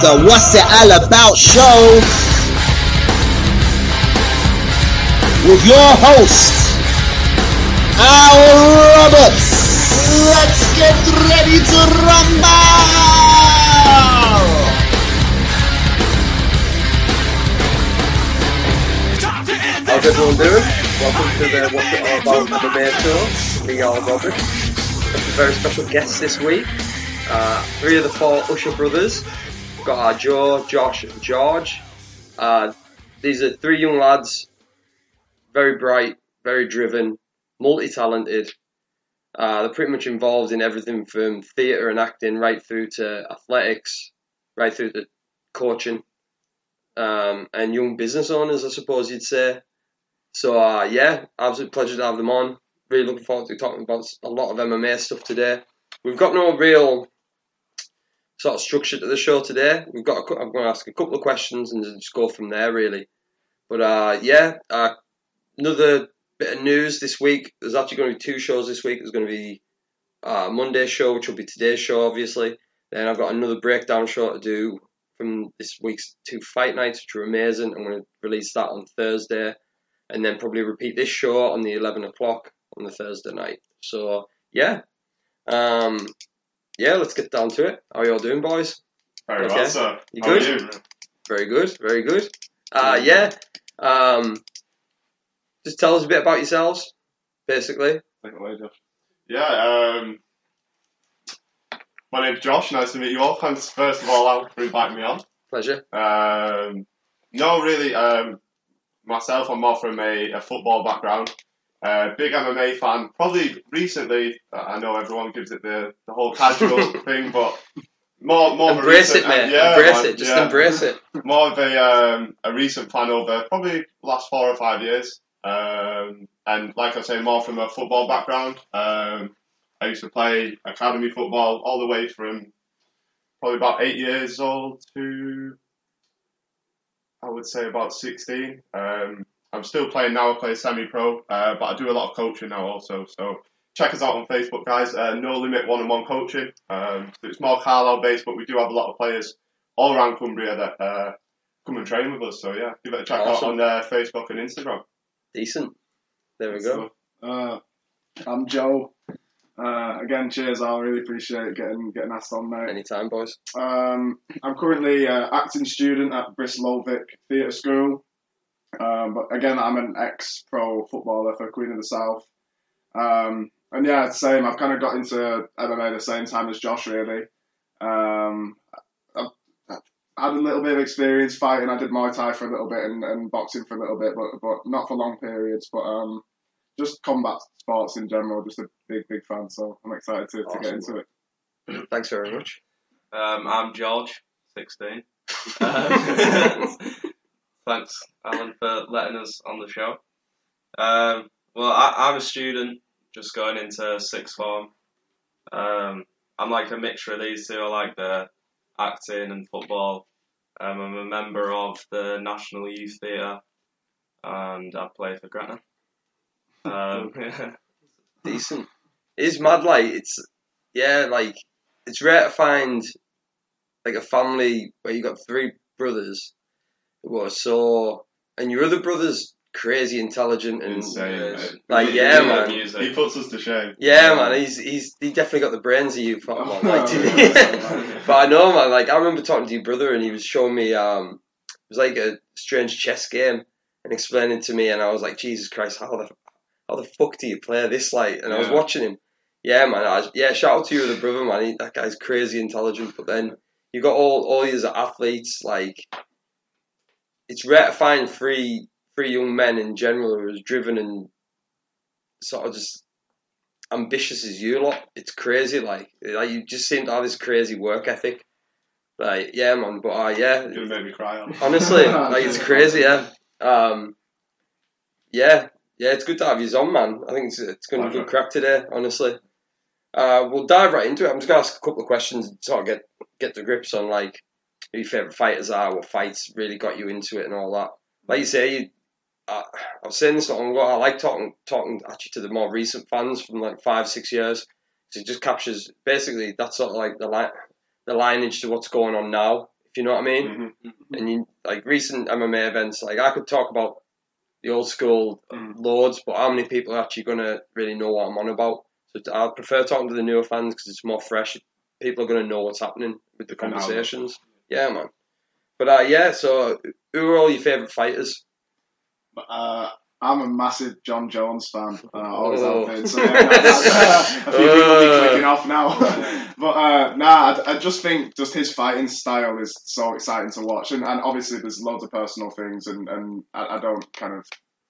It's the What's It All About show with your host, Al Roberts. Let's get ready to rumble! How's everyone doing? Welcome to the What's It All About MMA show. Me, Al Roberts. Got some very special guests this week. Uh, three of the four Usher brothers. Got our Joe, Josh, and George. Uh, these are three young lads, very bright, very driven, multi-talented. Uh, they're pretty much involved in everything from theatre and acting right through to athletics, right through to coaching, um, and young business owners, I suppose you'd say. So uh, yeah, absolute pleasure to have them on. Really looking forward to talking about a lot of MMA stuff today. We've got no real sort of structure to the show today. We've got. A, I'm going to ask a couple of questions and just go from there, really. But uh, yeah, uh, another bit of news this week. There's actually going to be two shows this week. There's going to be uh, Monday's show, which will be today's show, obviously. Then I've got another breakdown show to do from this week's two fight nights, which are amazing. I'm going to release that on Thursday, and then probably repeat this show on the 11 o'clock on the Thursday night. So yeah, um, yeah, let's get down to it. How are you all doing, boys? Very Okay. well, sir. You How are good? you? Very good, very good. Uh, yeah, um, just tell us a bit about yourselves, basically. Take it away, Josh. Yeah, um, my name's Josh. Nice to meet you all. Thanks, first of all, Al, for inviting me on. Pleasure. Um, no, really, um, myself, I'm more from a, a football background. Uh, big MMA fan. Probably recently, I know everyone gives it the, the whole casual thing, but more, more Embrace recent, it, mate. uh, yeah, embrace man, it. Just yeah. embrace it. more of a um, a recent fan over probably last four or five years. Um, and like I say, more from a football background. Um, I used to play academy football all the way from probably about eight years old to I would say about sixteen. Um, I'm still playing now. I play semi-pro, uh, but I do a lot of coaching now also. So check us out on Facebook, guys. Uh, no Limit One-on-One Coaching. Um, so it's more Carlisle based, but we do have a lot of players all around Cumbria that uh, come and train with us. So yeah, give it a check Awesome. out on uh, Facebook and Instagram. Decent. There we go. Uh, I'm Joe. Uh, again, cheers. I really appreciate getting getting asked on, mate. Anytime, boys. Um, I'm currently uh, acting student at Bristol Vic Theatre School. Um, but again, I'm an ex-pro footballer for Queen of the South. Um, and yeah, same. I've kind of got into MMA the same time as Josh, really. Um, I've, I've had a little bit of experience fighting. I did Muay Thai for a little bit and, and boxing for a little bit, but but not for long periods. But um, just combat sports in general, just a big big fan. So I'm excited to, to get into it. Thanks very much. Um, I'm George, 16. Thanks, Alan, for letting us on the show. Um, well, I, I'm a student, just going into sixth form. Um, I'm like a mixture of these two. I like the acting and football. Um, I'm a member of the National Youth Theatre, and I play for Gretna. Um, Decent. It is mad. Like it's yeah. Like it's rare to find like a family where you got three brothers who are so and your other brother's crazy intelligent and Insane, mate. like yeah he- man. music. He puts us to shame. Yeah, man, he's he's he definitely got the brains of you. Fuck, man, like, Oh, did he? yeah. but I know, man. Like I remember talking to your brother, and he was showing me. Um, it was like a strange chess game, and explaining to me, and I was like, Jesus Christ, how the how the fuck do you play this? Like, and I was Yeah. watching him. Yeah, man. I, yeah, shout out to your other brother, man. He, that guy's crazy intelligent. But then you got all all these athletes. Like, it's rare to find three three young men in general who are as driven and sort of just ambitious as you lot. It's crazy. Like, like you just seem to have this crazy work ethic. Like, yeah, man. But uh, yeah, Gonna make me cry. Al. honestly, like it's crazy. Yeah. Um, yeah, yeah. It's good to have you on, man. I think it's it's going to be a good crack today. Honestly. Uh, we'll dive right into it. I'm just gonna ask a couple of questions to sort of get get the grips on like who your favorite fighters are, what fights really got you into it, and all that. Like you say, you I, I was saying this not long ago. I like talking talking actually to the more recent fans from like five six years. So it just captures basically that's sort of like the li- the lineage to what's going on now if you know what I mean. Mhm. And you like recent MMA events, like I could talk about the old school Mm. loads, but how many people are actually gonna really know what I'm on about? So t- I prefer talking to the newer fans because it's more fresh. People are gonna know what's happening with the conversations. Yeah, man. But uh, yeah, so who are all your favourite fighters? Uh, I'm a massive Jon Jones fan. Uh, always Oh. have been. So yeah, that's, uh, a few people will be Uh. clicking off now. but uh, nah, I, I just think just his fighting style is so exciting to watch, and, and obviously there's loads of personal things, and, and I, I don't kind of.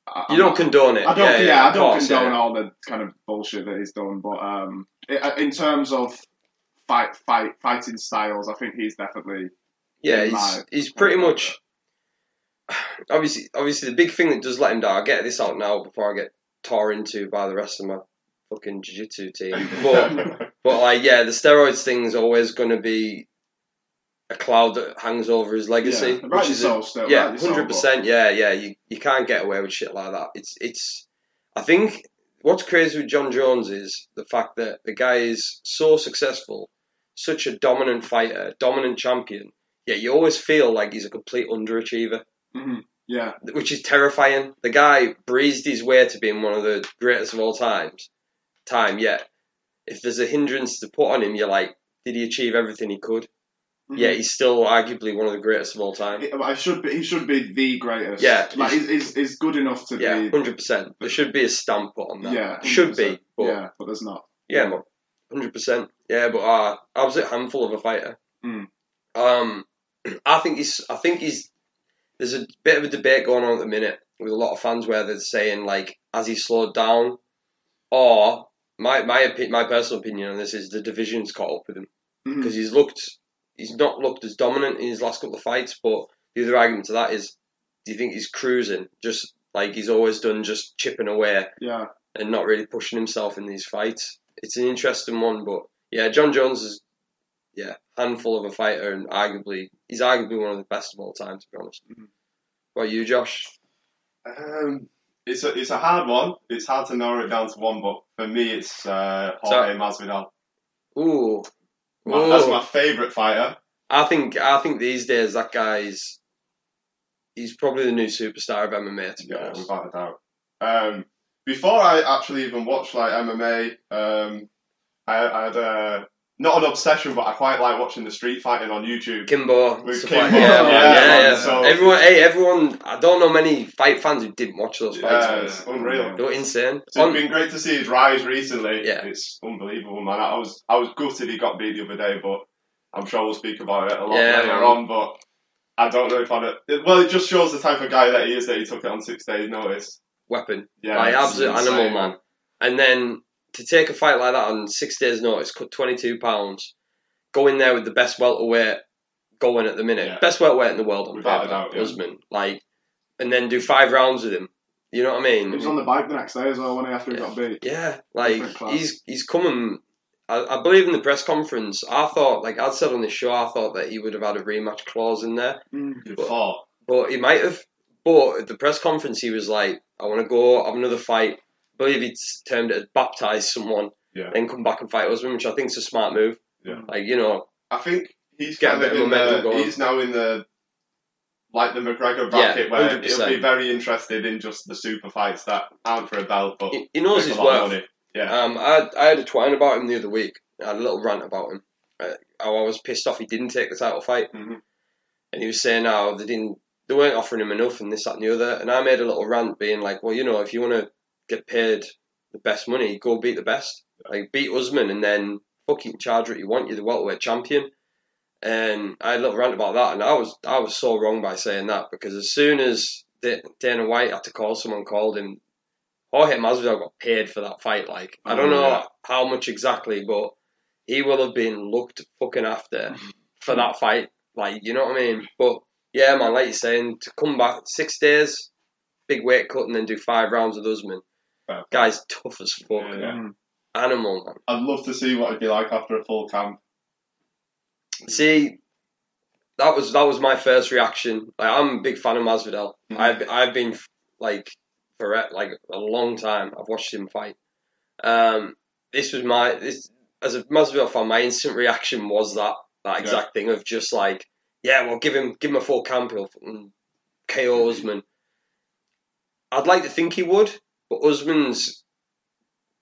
I, You don't condone it. I don't. Yeah, I don't course, condone yeah. all the kind of bullshit that he's done, but um, i in terms of fight, fight, fighting styles, I think he's definitely Yeah, he's he's pretty much obviously obviously the big thing that does let him down. I'll get this out now before I get tore into by the rest of my fucking jiu-jitsu team. But but like yeah, the steroids thing is always going to be a cloud that hangs over his legacy. yeah, which is a- Still, yeah, hundred percent. Yeah, yeah. You you can't get away with shit like that. It's it's. I think what's crazy with Jon Jones is the fact that the guy is so successful, such a dominant fighter, dominant champion. Yet you always feel like he's a complete underachiever, Mhm. Yeah, which is terrifying. The guy breezed his way to being one of the greatest of all times. Time yet, if there's a hindrance to put on him, you're like, did he achieve everything he could? Mhm. Yeah, he's still arguably one of the greatest of all time. He- I should be. He should be the greatest. Yeah, like he's, he's, he's good enough to Yeah, be. hundred percent. There should be a stamp put on that. Yeah, should be. But yeah, yeah, but there's not. Yeah, hundred percent. Yeah, but uh, I was a handful of a fighter. Mm. Um, I think he's. I think he's. There's a bit of a debate going on at the minute with a lot of fans where they're saying like, has he slowed down, or my my my personal opinion on this is the division's caught up with him mm-hmm. because he's looked. He's not looked as dominant in his last couple of fights, but the other argument to that is, do you think he's cruising, just like he's always done, just chipping away Yeah, and not really pushing himself in these fights. It's an interesting one, but yeah, Jon Jones is yeah handful of a fighter and arguably he's arguably one of the best of all time to be honest. Mhm. What about you, Josh? Um, it's a it's a hard one. It's hard to narrow it down to one, but for me, it's uh, Jorge Masvidal. Ooh, My, that's my favourite fighter. I think I think these days that guy's he's probably the new superstar of MMA to be Yeah, honest. without a doubt. Um, before I actually even watched like MMA, um, I, I had a not an obsession, but I quite like watching the street fighting on YouTube. Kimbo, With Kimbo, like- yeah, man, yeah, yeah, yeah. so- everyone, hey, everyone. I don't know many fight fans who didn't watch those fights. Yeah, man. it's unreal. They were insane. So On- it's been great to see his rise recently. Yeah. It's unbelievable, man. I was I was gutted he got beat the other day, but I'm sure we'll speak about it a lot Yeah, later man. on. But I don't know if I'd. it- Well, it just shows the type of guy that he is that he took it on six days' notice. weapon. Yeah, like absolute insane, animal, man. And then to take a fight like that on six days' notice, cut twenty two pounds, go in there with the best welterweight going at the minute, Yeah. best welterweight in the world on Without a paper, doubt, yeah. Usman. Like, and then do five rounds with him. You know what I mean? he was on the bike the next day as well when he after he Yeah. got beat. Yeah, like he's he's coming. I, I believe in the press conference. I thought, like I said on the show, I thought that he would have had a rematch clause in there, Mm. Good But- but he might have. But at the press conference, he was like, "I want to go have another fight." I believe he termed it baptize someone, Yeah. then come back and fight Usman, which I think is a smart move. Yeah. Like you know, I think he's Get a kind bit of of in momentum the, going. he's now in the like the McGregor Yeah, bracket where 100%. he'll be very interested in just the super fights that aren't for a belt, but he, he knows make his a lot of worth. Yeah. Um, I I had a twine about him the other week. I had a little rant about him. Uh, I was pissed off he didn't take the title fight, Mhm. and he was saying how they didn't, they weren't offering him enough, and this, that, and the other. And I made a little rant, being like, well, you know, if you want to get paid the best money, go beat the best. Like beat Usman, and then fucking charge what you want. You're the welterweight champion. And I had a little rant about that, and I was I was so wrong by saying that because as soon as Da- Dana White had to call someone, called him. Jorge Masvidal got paid for that fight. Like I don't Oh, know yeah. how much exactly, but he will have been looked fucking after for that fight. Like you know what I mean? But yeah, man, like you're saying, to come back six days, big weight cut, and then do five rounds with Usman. Fair. Guy's tough as fuck, Yeah, yeah. Mm. animal man. I'd love to see what it'd be like after a full camp. See, that was that was my first reaction. Like I'm a big fan of Masvidal. Mhm. I've I've been like for like a long time. I've watched him fight. Um, this was my this as a Masvidal fan. My instant reaction was that that exact thing of just like yeah, well, give him give him a full camp, he'll fucking KO Usman. I'd like to think he would, but Usman's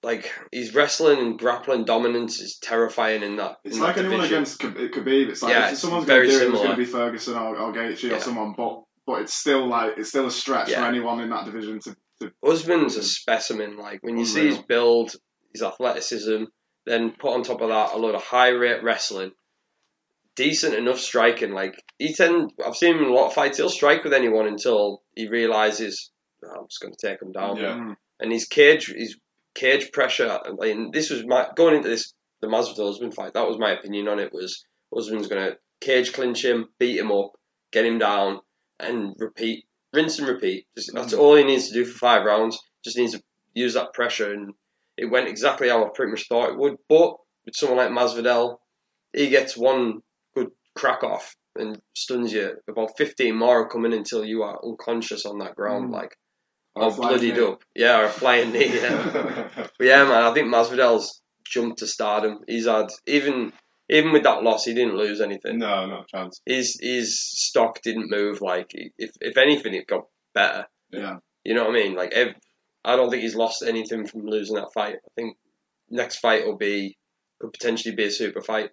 like his wrestling and grappling dominance is terrifying in that. It's in like that anyone division. against Khabib. Khabib, It's like Yeah, if it's someone's going to do it, it's going to be Ferguson or, or Gaethje Yeah. or someone. But but it's still like it's still a stretch Yeah. for anyone in that division to. to Usman's a specimen. Like when you see his build, his athleticism, then put on top of that a lot of high rate wrestling, decent enough striking. Like he tend, I've seen him in a lot of fights. He'll strike with anyone until he realizes "Oh, I'm just going to take him down. Yeah. Mm. And his cage, his cage pressure. And this was my going into this the Masvidal Usman fight. That was my opinion on it. Was Usman's going to cage clinch him, beat him up, get him down, and repeat, rinse and repeat. Just, that's all he needs to do for five rounds. Just needs to use that pressure, and it went exactly how I pretty much thought it would. But with someone like Masvidal, he gets one good crack off and stuns you. About 15 more are coming until you are unconscious on that ground, Mm. like Or all bloodied knee. up. Yeah, or a flying knee. Yeah. But yeah, man, I think Masvidal's jumped to stardom. He's had even even with that loss, he didn't lose anything. no, not a chance. His his stock didn't move. Like if if anything, it got better. Yeah. You know what I mean? Like I don't think he's lost anything from losing that fight. I think next fight will be could potentially be a super fight,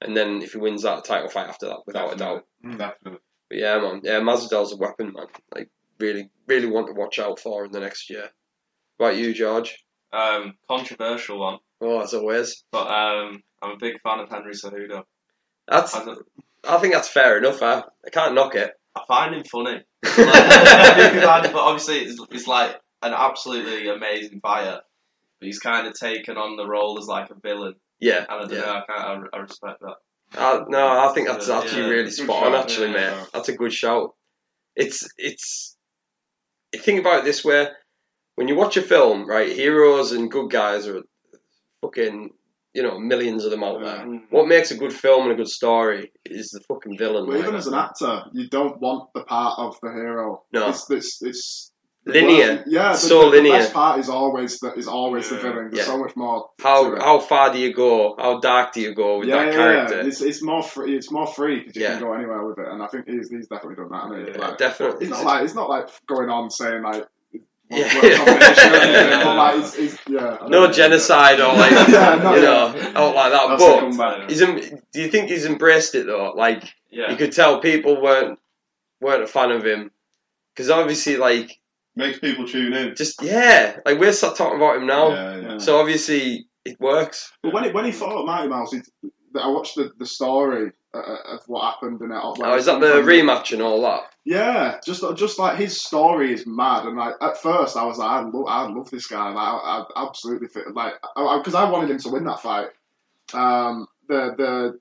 and then if he wins that title fight after that, without a doubt. Definitely. Mm, but yeah, man, yeah, Masvidal's a weapon, man. Like really, really want to watch out for in the next year. About you, George? Um, controversial one, Oh, as always. but um, I'm a big fan of Henry Cejudo. That's I, I think that's fair enough. I, I can't knock it. I find him funny. Like, find him- but obviously, it's, it's like an absolutely amazing fighter. But he's kind of taken on the role as like a villain, yeah, and I don't yeah. know. I, can't, I, I respect that. Uh, no, I think that's actually yeah. really Good spot on. Actually, yeah, mate, yeah. that's a good shout. It's it's. Think about it this way: when you watch a film, right, heroes and good guys are fucking, you know, millions of them out there. Mm. What makes a good film and a good story is the fucking villain. Well, even as an actor, you don't want the part of the hero. No. It's it's, it's Linear. yeah, the, So the, linear. The best part is always the is always the villain. There's Yeah. so much more. How how far do you go? How dark do you go with yeah, that yeah, character? yeah. It's, it's more free. It's more free because you can go anywhere with it, and I think he's, he's definitely done that. hasn't he? Yeah, Like, definitely. it's not like it's not like going on saying like. Yeah. what combination or anything, Yeah. like, it's, it's, yeah, no genocide or like Yeah, no, you yeah. know out like that. That's but comeback. he's em- do you think he's embraced it though? Like Yeah. you could tell people weren't weren't a fan of him because obviously like Makes people tune in. just yeah like we're start talking about him now. Yeah, yeah. So obviously it works. But when he, when he fought Mighty Mouse, he, I watched the, the story uh, of what happened in it. Oh, is that the rematch and all that? Yeah, just just like his story is mad, and like at first I was like, I love, I love this guy, like I, I absolutely fit, like because I, wanted him to win that fight. Um, the the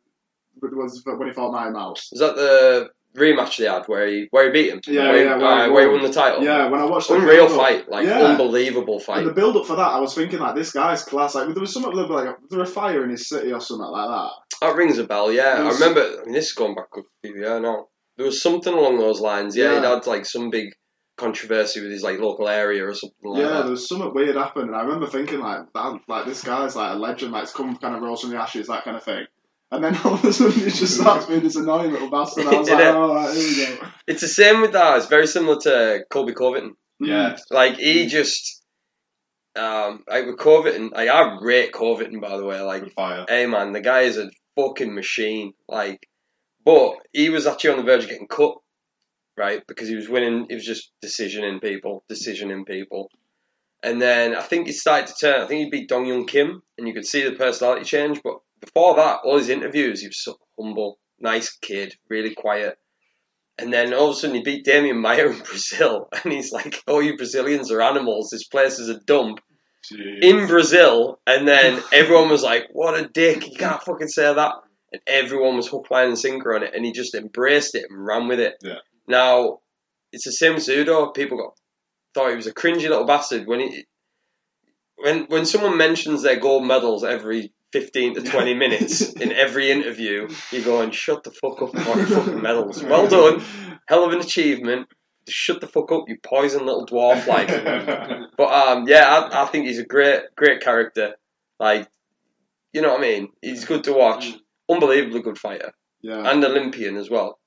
it was when he fought Mighty Mouse. Is that the rematch they had where he where he beat him? Yeah, where he, yeah, where uh, he where he won. won the title. Yeah, when I watched the Unreal build-up- fight, like Yeah. unbelievable fight. And the build up for that, I was thinking like this guy's class. Like there was something like was there a fire in his city or something like that. That rings a bell, yeah. I remember, I mean, this is going back a few years now. There was something along those lines, yeah. He'd had like some big controversy with his like local area or something like yeah, that. there was something weird happened, and I remember thinking like, that, like this guy's like a legend, like it's come kind of rose from the ashes, that kind of thing. And then all of a sudden he just starts being this annoying little bastard. I was like, Innit? oh, right, here we go. It's the same with that. It's very similar to Colby Covington. Yeah. Like he just, um, like with Covington, like I rate Covington by the way. Like, fire. hey man, the guy is a fucking machine. Like, but he was actually on the verge of getting cut, right? Because he was winning. He was just decisioning people, decisioning people. And then I think he started to turn. I think he beat Dong Hyun Kim, and you could see the personality change. But before that, all his interviews, he was so humble, nice kid, really quiet. And then all of a sudden, he beat Damian Maia in Brazil, and he's like, "Oh, you Brazilians are animals. This place is a dump." Jeez. in Brazil, and then everyone was like, "What a dick! You can't fucking say that." And everyone was hook, line, and sinker on it, and he just embraced it and ran with it. Yeah. Now, it's the same Zudo. People got thought he was a cringy little bastard when he when when someone mentions their gold medals every. 15 to 20 minutes in every interview, you're going, shut the fuck up about your fucking medals. Well done. Hell of an achievement. Just shut the fuck up, you poison little dwarf. Like, but um, yeah, I, I think he's a great, great character. Like, you know what I mean? He's good to watch. Unbelievably good fighter Yeah. and Olympian as well.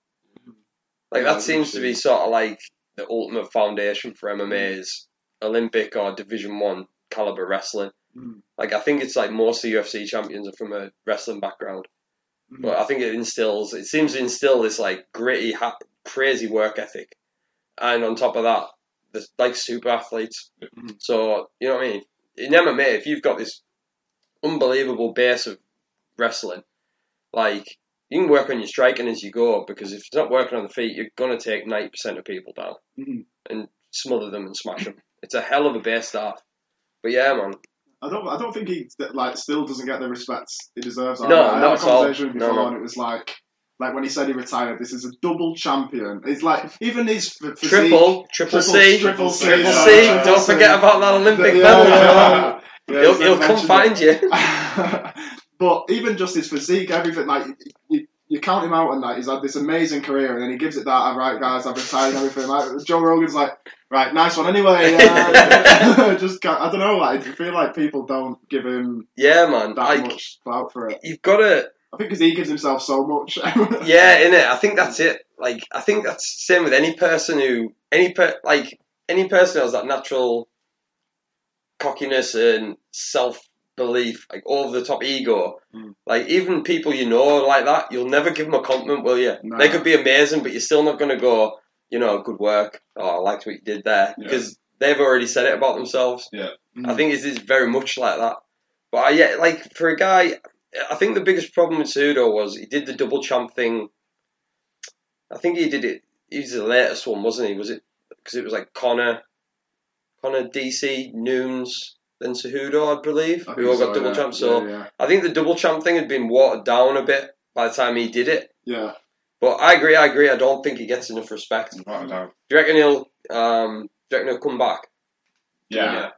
Like Yeah, that seems to be sort of like the ultimate foundation for MMA is Olympic or Division One caliber wrestling. Mm. Like I think it's like most of the UFC champions are from a wrestling background, Mhm. but I think it instills. It seems to instill this like gritty, ha- crazy work ethic, and on top of that, there's like super athletes. Mhm. So you know what I mean. In MMA, if you've got this unbelievable base of wrestling, like you can work on your striking as you go because if it's not working on the feet, you're gonna take ninety percent of people down Mhm. and smother them and smash them. It's a hell of a base start. But yeah, man. I don't. I don't think he like still doesn't get the respect he deserves. No, I, I had not a at all. conversation No, before, no. and it was like, like when he said he retired. This is a double champion. It's like even his physique, Triple, triple C, triple C, triple yeah, C. triple Don't C. forget about that Olympic Yeah, medal. yeah, yeah. he'll he'll come mentioned find you. but even just his physique, everything like you, you count him out and that he's had this amazing career, and then he gives it that. All right, guys, I've retired and everything. Like Joe Rogan's like, right, nice one. Anyway, uh, just I don't know. Like I feel like people don't give him Yeah, man. that Like much clout for it. you've got to. I think because he gives himself so much. Yeah, in it. I think that's it. Like I think that's the same with any person who any per like any person who has that natural cockiness and self belief, like over the top ego. Mm. Like even people you know like that, you'll never give them a compliment, will you? They could be amazing, but you're still not going to go, you know, good work. Oh, I liked what you did there Yeah. because they've already said it about themselves. Mm. I think it is very much like that. But I, yeah, like for a guy, I think the biggest problem with Sudo was he did the double champ thing. I think he did it. He was the latest one, wasn't he? Was it because it was like Conor, Conor DC, Nunes, then Cejudo, I believe, I who think all got so, double yeah. champs. So yeah, yeah, I think the double champ thing had been watered down a bit by the time he did it. yeah. But I agree, I agree. I don't think he gets enough respect. Do Without a you reckon he'll? Um, do you reckon he'll come back? Yeah.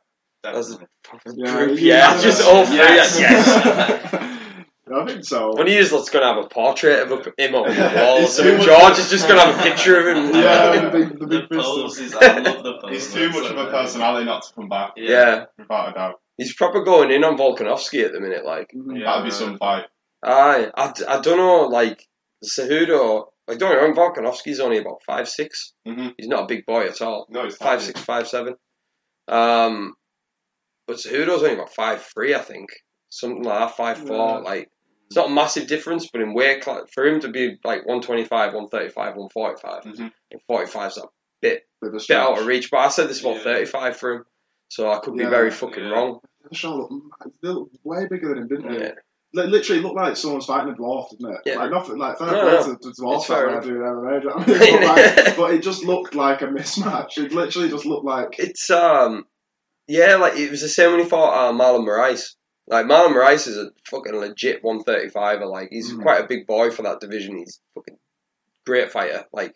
That's definitely. Yeah, Group, yeah, yeah, just all three. Yes. yes. I think so. When he is, let's gonna have a portrait of him up on the wall. He's So George is just gonna have a picture of him. Yeah, the big, the The big pistol. poses, I love the poses. He's too much of a personality not to come back, Yeah. Yeah, without a doubt. he's proper going in on Volkanovski at the minute. Like. Yeah. That'd be some fight. I, I, I don't know. Like Cejudo, like don't get me wrong, Volkanovski's only about five six. Mhm. He's not a big boy at all. No, it's Five tiny. six, five seven. Um, but Cejudo's only about five three, I think, something like that. Five four. Yeah. Like it's not a massive difference, but in weight cla- for him to be like one twenty five, one thirty five, one forty five, Mhm. and forty five's a Bit a bit out of reach. But I said this about Yeah. 35 for him, so I could be very fucking yeah. wrong. The they looked way bigger than him, didn't they? Yeah. Li- Literally looked like someone's fighting a dwarf, didn't it? Yeah. Like nothing, like fair No, no. to, to dwarf fair enough. doing MMA. do you know what I mean? but, like, but it just looked like a mismatch. It literally just looked like It's um, yeah, like it was the same when he fought uh, Marlon Moraes. Like Marlon Moraes is a fucking legit 135er. Like he's Mm. quite a big boy for that division. He's fucking great fighter. Like,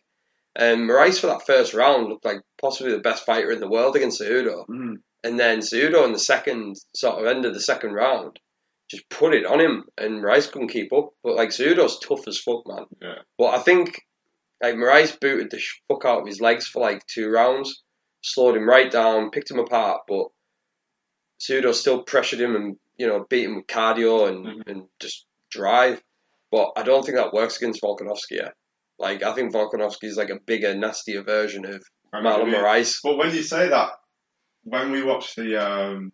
um, Moraes for that first round looked like possibly the best fighter in the world against Cejudo. mm, And then Cejudo in the second sort of end of the second round just put it on him, and Moraes couldn't keep up. But like Cejudo's tough as fuck, man. Yeah. But I think like Moraes booted the fuck out of his legs for like two rounds, slowed him right down, picked him apart. But Cejudo still pressured him and you know beat him with cardio and Mhm. and just drive. But I don't think that works against Volkanovski. Yet. Like I think Volkanovski is like a bigger, nastier version of I know what you Marlon. Moraes. But when you say that, when we watched the um,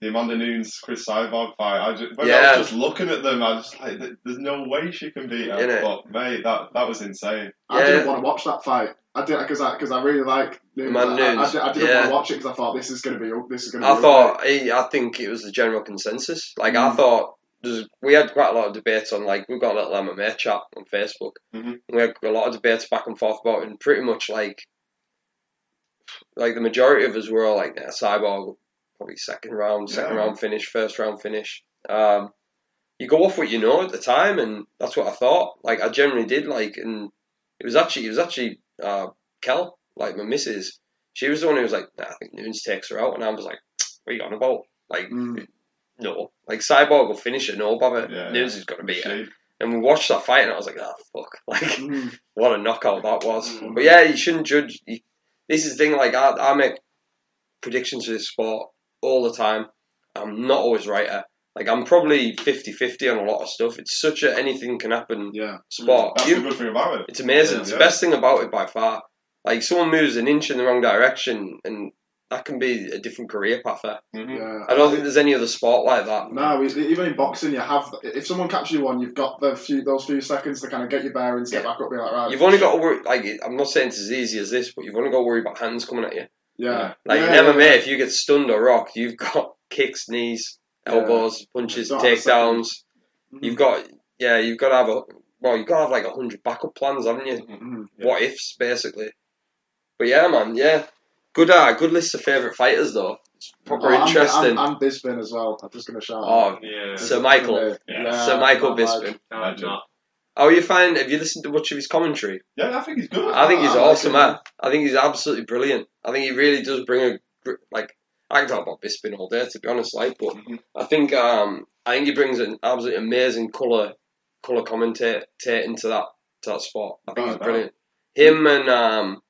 the Amanda Nunes Cris Cyborg fight, I just, when I was just looking at them, I was just like, "There's no way she can beat her." But mate, that that was insane. I Yeah. didn't want to watch that fight. I did because I because I really like Nunes. Man I, I, Nunes, I, didn't yeah. want to watch it because I thought this is going to be this is going to. I be thought I, I think it was the general consensus. Like I Mm. thought there's, we had quite a lot of debates on like we've got a little MMA chat on Facebook. Mhm. We had a lot of debates back and forth about it, and pretty much like like the majority of us were all like yeah, cyborg probably second round, second Yeah. round finish, first round finish. Um, you go off what you know at the time, and that's what I thought. Like I generally did. Like, and it was actually it was actually uh, Kel, like my missus. She was the one who was like, nah, I think Nunes takes her out, and I was like, what are you on about? Like, Mm. no. Like Cyborg will finish it, no bother. Yeah, Nunes is gonna beat her. And we watched that fight, and I was like, oh fuck, like Mm. what a knockout that was. Mm. But yeah, you shouldn't judge. You, this is the thing. Like I, I make predictions for this sport all the time. I'm not always right. At. Like I'm probably 50-50 on a lot of stuff. It's such a anything can happen Yeah. sport. That's You- the good thing about it. it's amazing. Yeah, it's yeah. the best thing about it by far. Like someone moves an inch in the wrong direction, and that can be a different career path. There. Mhm. Yeah. I don't think there's any other sport like that. No, even in boxing, you have if someone catches you one, you've got the few those few seconds to kind of get your bearings, get Yeah. back up, be like right. You've only got to worry. Like I'm not saying it's as easy as this, but you've only got to worry about hands coming at you. yeah, Like yeah, in MMA, yeah. if you get stunned or rocked, you've got kicks, knees, Yeah. Elbows, punches, Don't have a takedowns. You've got yeah, you've got to have a well, you've got to have like a hundred backup plans, haven't you? Mhm. Yeah. What ifs, basically. But yeah, man, yeah, good. Uh, good list of favourite fighters though. It's proper Oh, I'm- interesting. I'm, I'm Bisping as well. I'm just gonna shout. oh, Yeah. Sir Michael, Yeah. Sir Michael I'm like- Bisping. No, I'm not. How you find? Have you listened to much of his commentary? Yeah, I think he's good. I think he's I awesome, him. man. I think he's absolutely brilliant. I think he really does bring a like. I can talk about Bisping all day, to be honest, like, but. I think um, I think he brings an absolutely amazing color color commentator into that to that sport. I think Oh, he's brilliant. Him and um,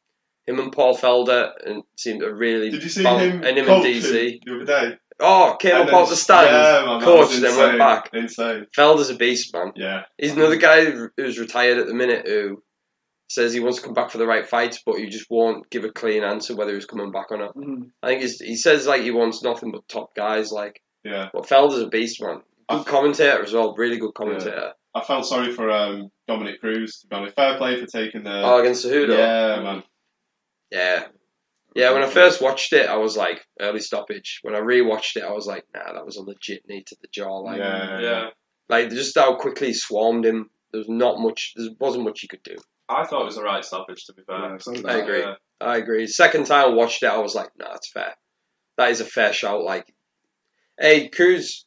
him and Paul Felder and seem to really Did you see him and him and DC. the other day? Oh, came And up out the stand, Yeah, man, that coach, was then went back. Insane. Felder's a beast, man. Yeah. He's another guy who's retired at the minute who says he wants to come back for the right fights, but he just won't give a clean answer whether he's coming back or not. Mhm. I think he's, he says like he wants nothing but top guys. Like, Yeah. but Felder's a beast, man. Good I- commentator as well. Really good commentator. I felt sorry for um, Dominick Cruz. To be honest, fair play for taking the. Oh, against Cejudo. yeah, man. yeah, yeah. When I first watched it, I was like early stoppage. When I rewatched it, I was like, nah, that was a legit knee to the jaw. Like, yeah. Yeah. like just how quickly he swarmed him. There was not much. There wasn't much he could do. I thought it was the right stoppage, to be fair. Yeah, so I I. agree. Yeah. I agree. Second time I watched it, I was like, nah, it's fair. That is a fair shout. Like, hey, Cruz.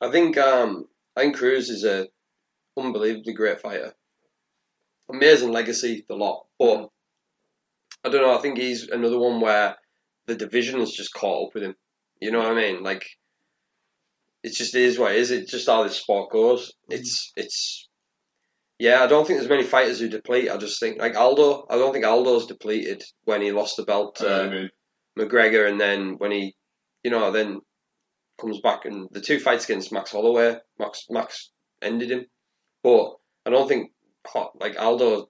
I think um, I think Cruz is a unbelievably great fighter. Amazing legacy, the lot. But I don't know. I think he's another one where the division has just caught up with him. You know what I mean? Like, it just is what it is. It's just how this sport goes. It's it's. Yeah, I don't think there's many fighters who deplete. I just think like Aldo. I don't think Aldo's depleted when he lost the belt to I mean, McGregor, and then when he, you know, then comes back and the two fights against Max Holloway, Max Max ended him. But I don't think like Aldo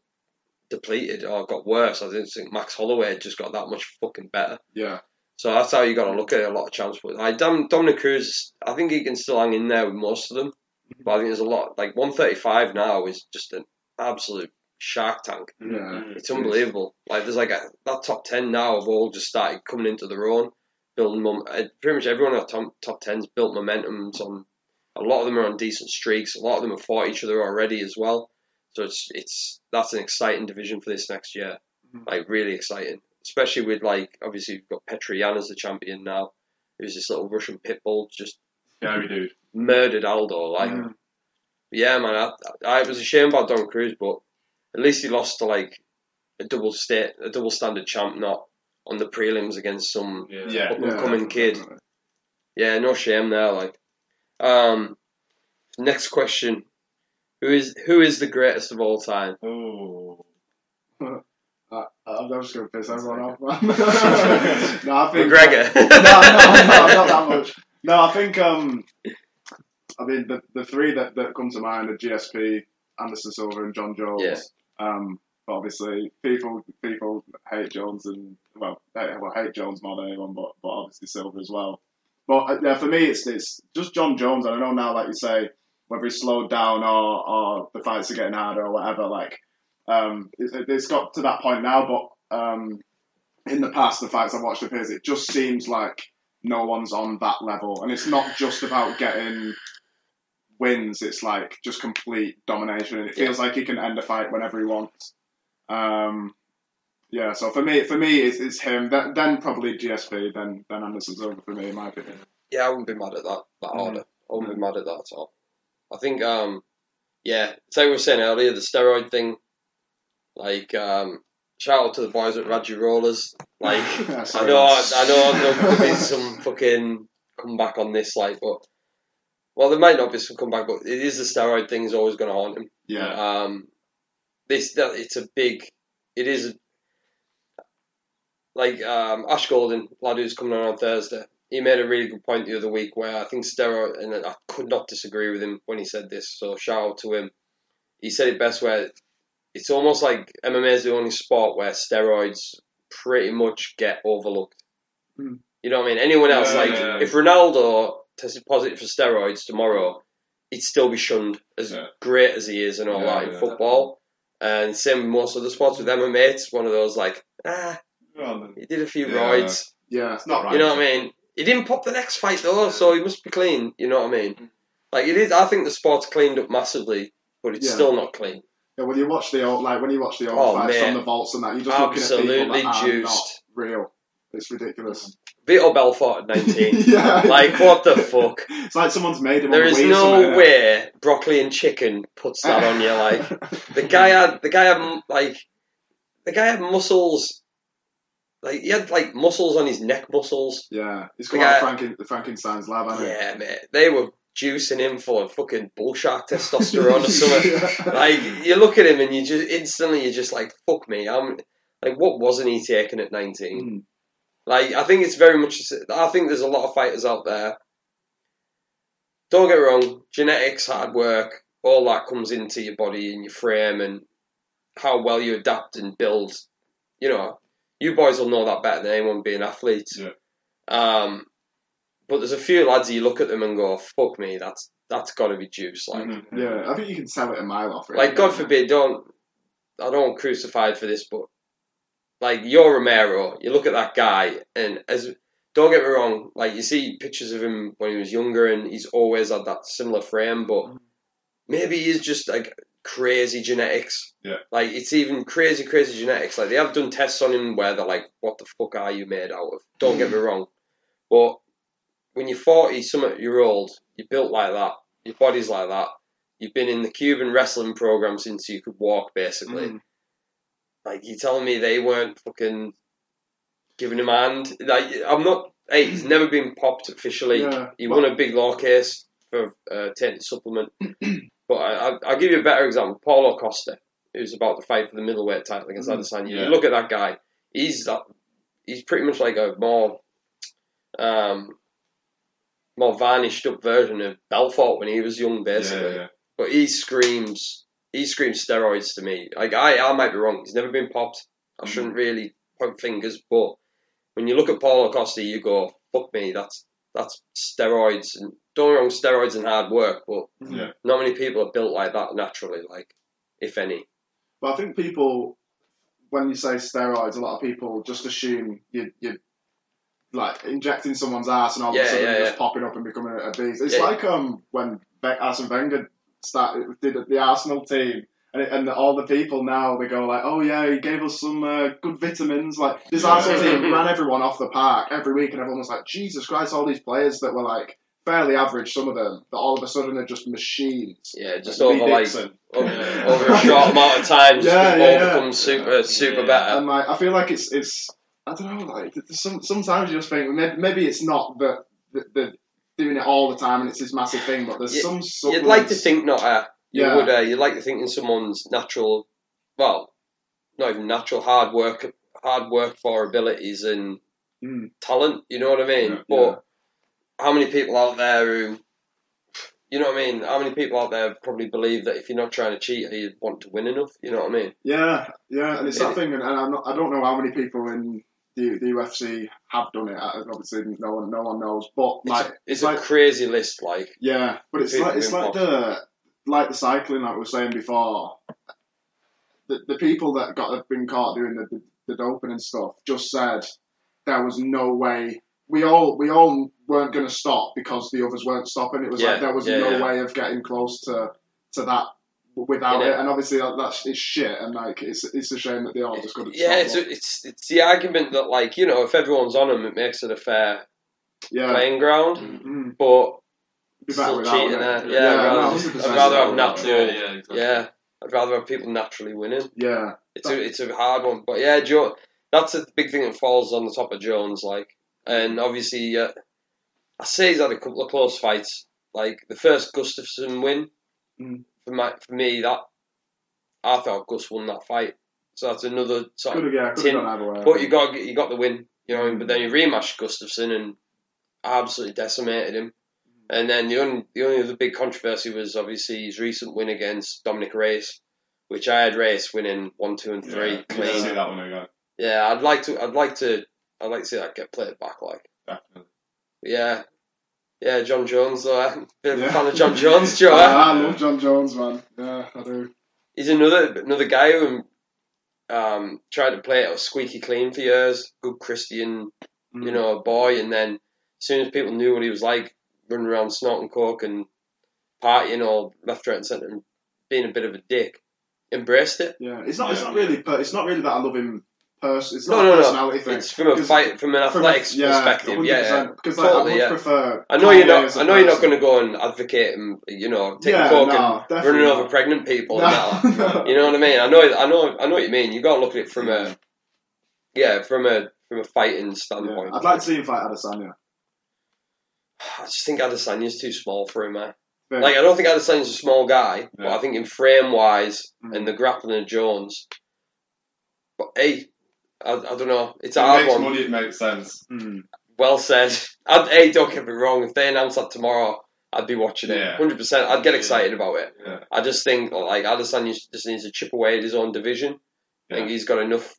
depleted or got worse. I didn't think Max Holloway just got that much fucking better. Yeah. So that's how you got to look at it. A lot of chance, but I Dom, Dominick Cruz, I think he can still hang in there with most of them. But I think there's a lot like 135 now is just an absolute shark tank. Yeah. Mm. It's unbelievable. Like there's like a, that top ten now have all just started coming into their own, building mom. uh, Pretty much everyone in the top top tens built momentum. On a lot of them are on decent streaks. A lot of them have fought each other already as well. So it's it's that's an exciting division for this next year. Mhm. Like really exciting, especially with like obviously you've got Petr Yan as the champion now. Who's this little Russian pit bull just scary dude. murdered Aldo. Like Mm. yeah, man, I, I was ashamed about Don Cruz, but at least he lost to like a double state, a double standard champ, not on the prelims against some Yeah. Yeah. up and coming kid. Yeah, no shame there. Like, um, next question: Who is who is the greatest of all time? Oh. Uh, I'm just going to piss everyone off, man. no, I think McGregor. no, no, no, not that much. No, I think um, I mean the the three that, that come to mind are GSP, Anderson Silva, and Jon Jones. Yeah. Um, but obviously people people hate Jones and well, hate, well hate Jones more than anyone, but but obviously Silva as well. But uh, yeah, for me it's it's just Jon Jones. I don't know now, like you say, whether he's slowed down or or the fights are getting harder or whatever. Like um, it, it's got to that point now, but um, in the past, the fights I've watched of his, it just seems like no one's on that level, and it's not just about getting wins. It's like just complete domination, and it feels like he can end a fight whenever he wants. Um, yeah, so for me, for me, it's, it's him. Then, then probably GSP. Then then Anderson's over for me, in my opinion. yeah, I wouldn't be mad at that. That Mm. order, I wouldn't be mad at that at all. I think, um, yeah, it's like we were saying earlier, the steroid thing. Like, um, shout out to the boys at Raji Rollers. Like, I know, I know there'll be some fucking comeback on this, like, but well, there might not be some comeback, but it is the steroid thing is always going to haunt him. Yeah, Um, this that it's a big, it is like um, Ash Golden, lad who's coming on on Thursday. he made a really good point the other week where I think steroid, and I could not disagree with him when he said this. So shout out to him. He said it best where it's almost like MMA is the only sport where steroids pretty much get overlooked. Hmm. You know what I mean? Anyone else, Yeah, like yeah. if Ronaldo tested positive for steroids tomorrow, he'd still be shunned as Yeah. great as he is and all Yeah, that in yeah. football. And same with most other sports with MMA, it's one of those like, ah, Well, then, he did a few Yeah. roids. Yeah. it's not right. You know what I mean? He didn't pop the next fight though, so he must be clean. You know what I mean? Like it is. I think the sport's cleaned up massively, but it's Yeah. still not clean. Yeah, when you watch the old, like when you watch the old Oh, fights from the vaults and that, you're just looking at Absolutely people that are not real. It's ridiculous. Vitor Belfort at nineteen. yeah. like what the fuck? It's like someone's made him. There is on the is Wii or no way broccoli and chicken puts that on you. Like the guy had, the guy had like, the guy had muscles. Like he had like muscles on his neck muscles. Yeah, The called guy- Franken, the Frankenstein's lab? Yeah, mate. They were juicing him for fucking bull shark testosterone or something. Yeah. like you look at him and you just instantly you're just like fuck me i'm like what wasn't he taking at 19 Mm. like i think it's very much i think there's a lot of fighters out there don't get wrong genetics hard work all that comes into your body and your frame and how well you adapt and build you know you boys will know that better than anyone being athletes Yeah. um but there's a few lads you look at them and go fuck me that's that's got to be juice like Mhm. Yeah, I think you can sell it a mile off. Really. like, God forbid, don't I don't want crucified for this, but like Yoel Romero, you look at that guy, and as don't get me wrong, like you see pictures of him when he was younger, and he's always had that similar frame, but maybe he's just like crazy genetics. Yeah. Like it's even crazy, crazy genetics. Like they have done tests on him where they're like, "What the fuck are you made out of?" Don't get me wrong, but when you're forty, something year old, you're built like that. Your body's like that. You've been in the Cuban wrestling program since you could walk, basically. Mm. Like you telling me they weren't fucking giving him a hand? Like I'm not. Hey, he's never been popped officially. Yeah. He won a big law case for uh, taking supplement. but I, I, I'll give you a better example. Paulo Costa, who's about to fight for the middleweight title against Mhm. Adesanya. Yeah. You look at that guy. He's that. He's pretty much like a more, um, more varnished up version of Belfort when he was young, basically yeah, yeah. but he screams he screams steroids to me. Like I, I might be wrong. He's never been popped. I hmm. shouldn't really point fingers, but when you look at Paulo Costa, you go, "Fuck me, that's that's steroids." And don't get me wrong, steroids and hard work, but hmm. Yeah. not many people are built like that naturally. Like, if any. But I think people, when you say steroids, a lot of people just assume you you like injecting someone's ass and all of a sudden just popping up and becoming a, a beast. It's like um when Be- Arsene Wenger started did the Arsenal team. And, it, and all the people now they go like, oh yeah, he gave us some uh, good vitamins. Like this Arsenal team ran everyone off the park every week, and everyone was like, Jesus Christ! All these players that were like fairly average, some of them, that all of a sudden they're just machines. Yeah, just Lee over like over, over a short amount of time, just Yeah, yeah, yeah. become super super better. And like, I feel like it's it's I don't know. Like, some, sometimes you just think maybe, maybe it's not that the, the doing it all the time and it's this massive thing, but there's You- some. You'd like to think not uh, you Yeah. would uh, you'd like to think in someone's natural well not even natural hard work hard work for abilities and Mm. talent you know what I mean Yeah, but how many people out there who you know what I mean how many people out there probably believe that if you're not trying to cheat you want to win enough you know what I mean Yeah, yeah, and it's It- that thing, and, and I'm not, I don't know how many people in the, the UFC have done it. uh, Obviously, no one no one knows, but like it's, it's a like crazy list like yeah, but it's like it's like the like the cycling like we were saying before. The, the people that got have been caught doing the, the, the doping and stuff just said there was no way. We all we all weren't going to stop because the others weren't stopping. It was Yeah, like there was yeah, no yeah. way of getting close to to that without Yeah. it. And obviously that, that's it's shit. And like it's it's a shame that they all just couldn't yeah stop. it's, it's it's the argument that like you know if everyone's on them it makes it a fair yeah. playing ground Mm. but Be Still without cheating it. there. Yeah, Yeah, no, rather- 100%. I'd rather have natural. Yeah, yeah, exactly. Yeah, I'd rather have people naturally winning. Yeah, It's a it's a hard one, but yeah, Joe. That's a big thing that falls on the top of Jones. Like, and obviously, uh, I say he's had a couple of close fights. Like the first Gustafsson win Mm. For my for me that I thought Gus won that fight. So that's another sort could of. have yeah, could Tin- have gone either way. But you got you got the win, you know. But then you rematch Gustafsson and absolutely decimated him. And then the only the only other big controversy was obviously his recent win against Dominick Reyes, which I had Reyes winning one, two, and three Yeah, you clean. see that one again. Yeah, I'd like to. I'd like to. I'd like to see that get played back. Like, Definitely. yeah, yeah. Jon Jones, though. I'm a bit of a fan of Jon Jones, Joe. I, I love Jon Jones, man. Yeah, I do. He's another another guy who um, tried to play it squeaky clean for years. Good Christian, Mm. you know, boy. And then as soon as people knew what he was like, running around snorting coke and partying all left, right, and centre, and being a bit of a dick, embraced it. Yeah, it's not. It's not really. Per, it's not really that I love him. Pers- it's No, not no, a no. thing. It's from a fight, from an from a- athletics yeah, perspective. Yeah, 100%, Because like, Totally, I would yeah. prefer. I know you're not. I know you're not going to go and advocate and you know taking Yeah, coke no, and running over pregnant people. No, And that. You know what I mean? I know. I know. I know what you mean. You got to look at it from a yeah, from a from a fighting Yeah, standpoint. I'd like to see him fight Adesanya. I just think Adesanya's too small for him, man. Yeah. Like I don't think Adesanya's a small guy, but I think in frame wise Mm. and the grappling of Jones. But hey, I, I don't know. It's If a it hard makes one. money, it makes sense. Mm. Well said. I'd, hey, don't get me wrong. If they announce that tomorrow, I'd be watching it. Yeah. Hundred percent. I'd get excited about it. Yeah. I just think like Adesanya just needs to chip away at his own division. I think he's got enough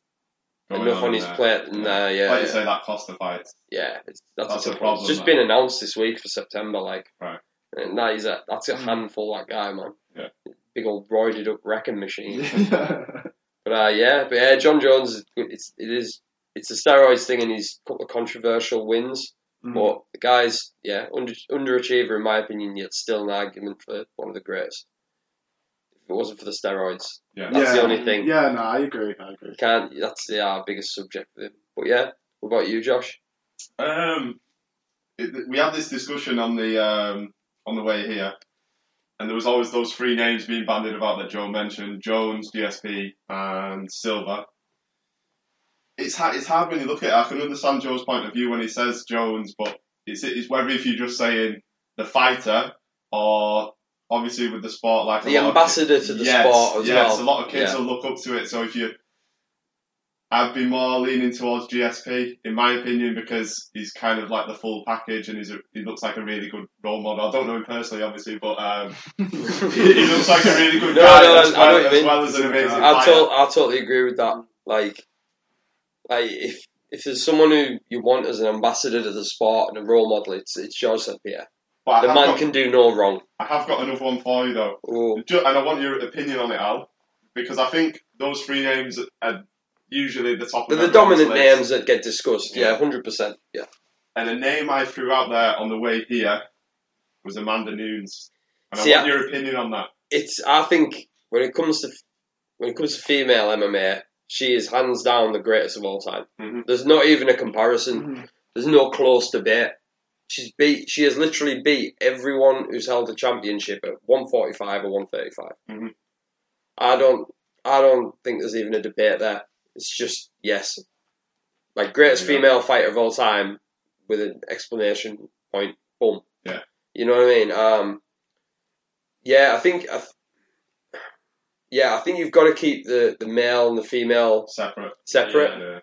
Going enough on in his there. plate, and uh, yeah, Like you yeah. say, that cost the fight. Yeah, it's, that's, That's a a problem. It's just that. been announced this week for September, like, Right. and that is a that's a Mm. handful. That guy, man. Yeah. Big old roided up wrecking machine. Yeah. but uh, yeah, but yeah, Jon Jones, is good. it's it is it's a steroids thing, and he's a couple of controversial wins. Mm. But the guy's yeah under underachiever in my opinion, yet still an argument for one of the greatest. If it wasn't for the steroids, Yeah. That's the only thing. Yeah, no, I agree. I agree. you can't. That's the our biggest subject with him. But yeah, what about you, Josh? Um, it, we had this discussion on the um, on the way here, and there was always those three names being bandied about that Joe mentioned: Jones, GSP, and Silva. It's hard, it's hard when you look at it. I can understand Joe's point of view when he says Jones, but it's it's whether if you're just saying the fighter or obviously with the sport like The ambassador to the yes, sport as yes, well. a lot of kids Yeah. will look up to it. So if you I'd be more leaning towards GSP, in my opinion, because he's kind of like the full package and he's a, he looks like a really good role model. I don't know him personally, obviously, but um, he, he looks like a really good No, guy no, as, I well, as well as an amazing I, to- I totally agree with that. Like, like if if there's someone who you want as an ambassador to the sport and a role model, it's it's George St Pierre. But The man got, can do no wrong. I have got another one for you though, Oh, Ju- and I want your opinion on it, Al, because I think those three names are usually the top. they're of the dominant list. names that get discussed. Yeah, Yeah. hundred percent. Yeah. And a name I threw out there on the way here was Amanda Nunes. And See, I want I- your opinion on that. It's I think when it comes to when it comes to female MMA, she is hands down the greatest of all time. Mhm. There's not even a comparison. Mhm. There's no close debate. She's beat. She has literally beat everyone who's held a championship at 145 or 135. Mhm. I don't. I don't think there's even a debate there. It's just yes, like greatest Yeah. female fighter of all time with an explanation point. Boom. Yeah. You know what I mean? Um. Yeah, I think. I th- yeah, I think you've got to keep the, the male and the female Separate. separate. Yeah.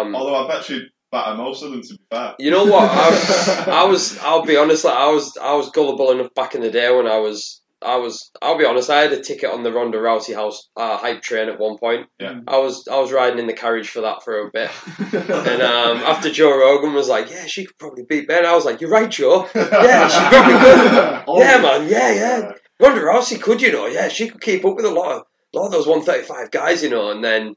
Um, Although I bet you'd batter most of them to be fair. You know what? I was, I was. I'll be honest. Like I was. I was gullible enough back in the day when I was. I was. I'll be honest. I had a ticket on the Ronda Rousey house uh, hype train at one point. Yeah. I was. I was riding in the carriage for that for a bit. And um, after Joe Rogan was like, "Yeah, she could probably beat Ben," I was like, "You're right, Joe. Yeah, she probably could. Oh, yeah, man. Yeah, yeah. Ronda Rousey could, you know. Yeah, she could keep up with a lot of a lot of those 135 guys, you know. And then,